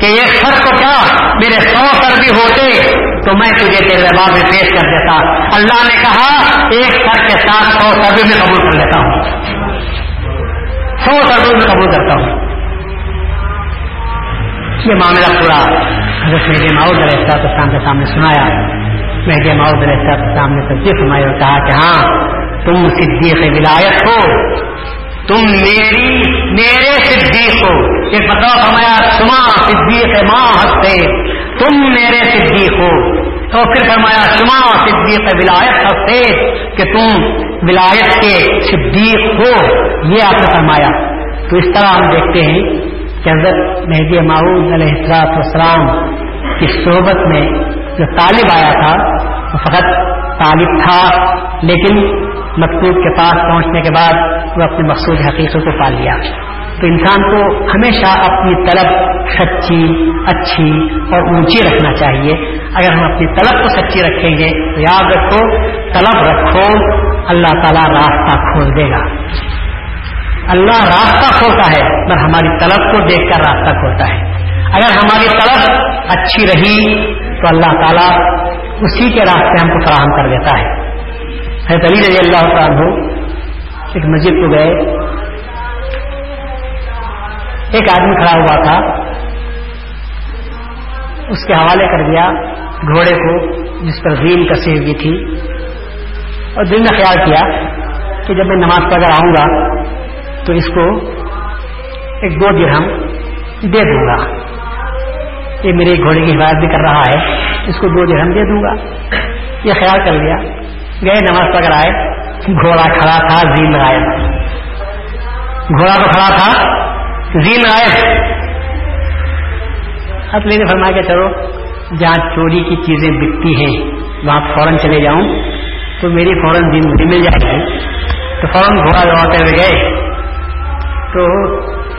کہ یہ سر کو کیا میرے سو سر بھی ہوتے تو میں تجھے تیرے دباؤ میں پیش کر دیتا۔ اللہ نے کہا، ایک سر کے ساتھ سو سردی میں قبول کر لیتا ہوں۔ سو سردی میں قبول کرتا ہوں۔ یہ معاملہ پورا حضرت مہدی ماؤد علیہ السلام کے سامنے سنایا۔ مہدی ماؤد علیہ السلام نے تصدیق فرمائی اور کہا کہ ہاں تم صدیق ولایت ہو۔ تم میری میرے صدیق ہو۔ یہ بتاؤ فرمایا سما صدیق ماں ہنستے تم میرے صدیق ہو۔ تو پھر فرمایا سما صدیق ولایت ہنستے کہ تم ولایت کے صدیق ہو۔ یہ آپ نے فرمایا۔ تو اس طرح ہم دیکھتے ہیں کہ حضرت مہدی معود علیہ السلاط والسلام کی صحبت میں جو طالب آیا تھا، وہ فقط طالب تھا، لیکن مقصود کے پاس پہنچنے کے بعد وہ اپنے مقصود حقیقت کو پا لیا۔ تو انسان کو ہمیشہ اپنی طلب سچی، اچھی اور اونچی رکھنا چاہیے۔ اگر ہم اپنی طلب کو سچی رکھیں گے تو یاد رکھو، طلب رکھو، اللہ تعالیٰ راستہ کھول دے گا۔ اللہ راستہ کھولتا ہے پر ہماری طلب کو دیکھ کر راستہ کھولتا ہے۔ اگر ہماری طلب اچھی رہی تو اللہ تعالیٰ اسی کے راستے ہم کو فراہم کر دیتا ہے۔ حضرت علی رضی اللہ تعالیٰ ایک مسجد کو گئے۔ ایک آدمی کھڑا ہوا تھا۔ اس کے حوالے کر دیا گھوڑے کو جس پر زین کسی ہوئی تھی۔ اور دل میں خیال کیا کہ جب میں نماز پڑھ کر آؤں گا تو اس کو ایک دو درہم دے دوں گا۔ یہ میرے گھوڑے کی حفاظت بھی کر رہا ہے، اس کو دو درہم دے دوں گا۔ یہ خیال کر لیا۔ گئے نماز پکڑ آئے، گھوڑا کھڑا تھا، زین آئے گھوڑا تو کھڑا تھا، زین آئے اصلی نے فرمایا کہ چلو، جہاں چوری کی چیزیں بکتی ہیں، وہاں فوراً چلے جاؤں، تو میری فوراً دین مجھے مل جائے گی۔ تو فوراً گھوڑا دوڑتے ہوئے گئے۔ تو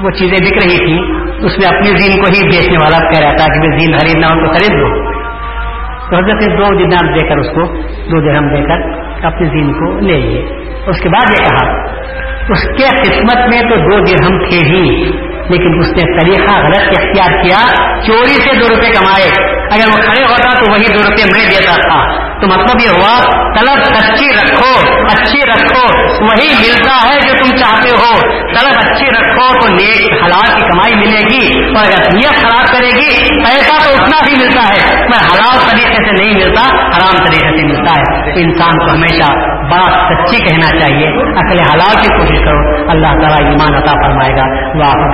وہ چیزیں بک رہی تھی اس میں اپنی زین کو ہی بیچنے والا کہہ رہا تھا کہ میں زین خریدنا ہوں تو خرید دو تو حضرت دو دینار دے کر اس کو، دو درہم دے کر اپنے دین کو لے لیے۔ اس کے بعد یہ کہا، اس کے قسمت میں تو دو درہم تھے ہی، لیکن اس نے طریقہ غلط اختیار کیا، چوری سے دو روپے کمائے۔ اگر وہ کھڑے ہوتا تو وہی دو روپے میں دیتا تھا۔ تو مطلب یہ ہوا، طلب سچی رکھو، اچھی رکھو، وہی ملتا ہے جو تم چاہتے ہو۔ طلب اچھی رکھو تو نیک حلال کی کمائی ملے گی اور اگر نیت خراب کرے گی، پیسہ تو اتنا بھی ملتا ہے۔ میں حلال طریقے سے نہیں ملتا، حرام طریقے سے ملتا ہے۔ انسان کو ہمیشہ بات سچی کہنا چاہیے۔ اکلے حلال کی کوشش کرو۔ اللہ تعالیٰ ایمان عطا فرمائے گا۔ وہ آپ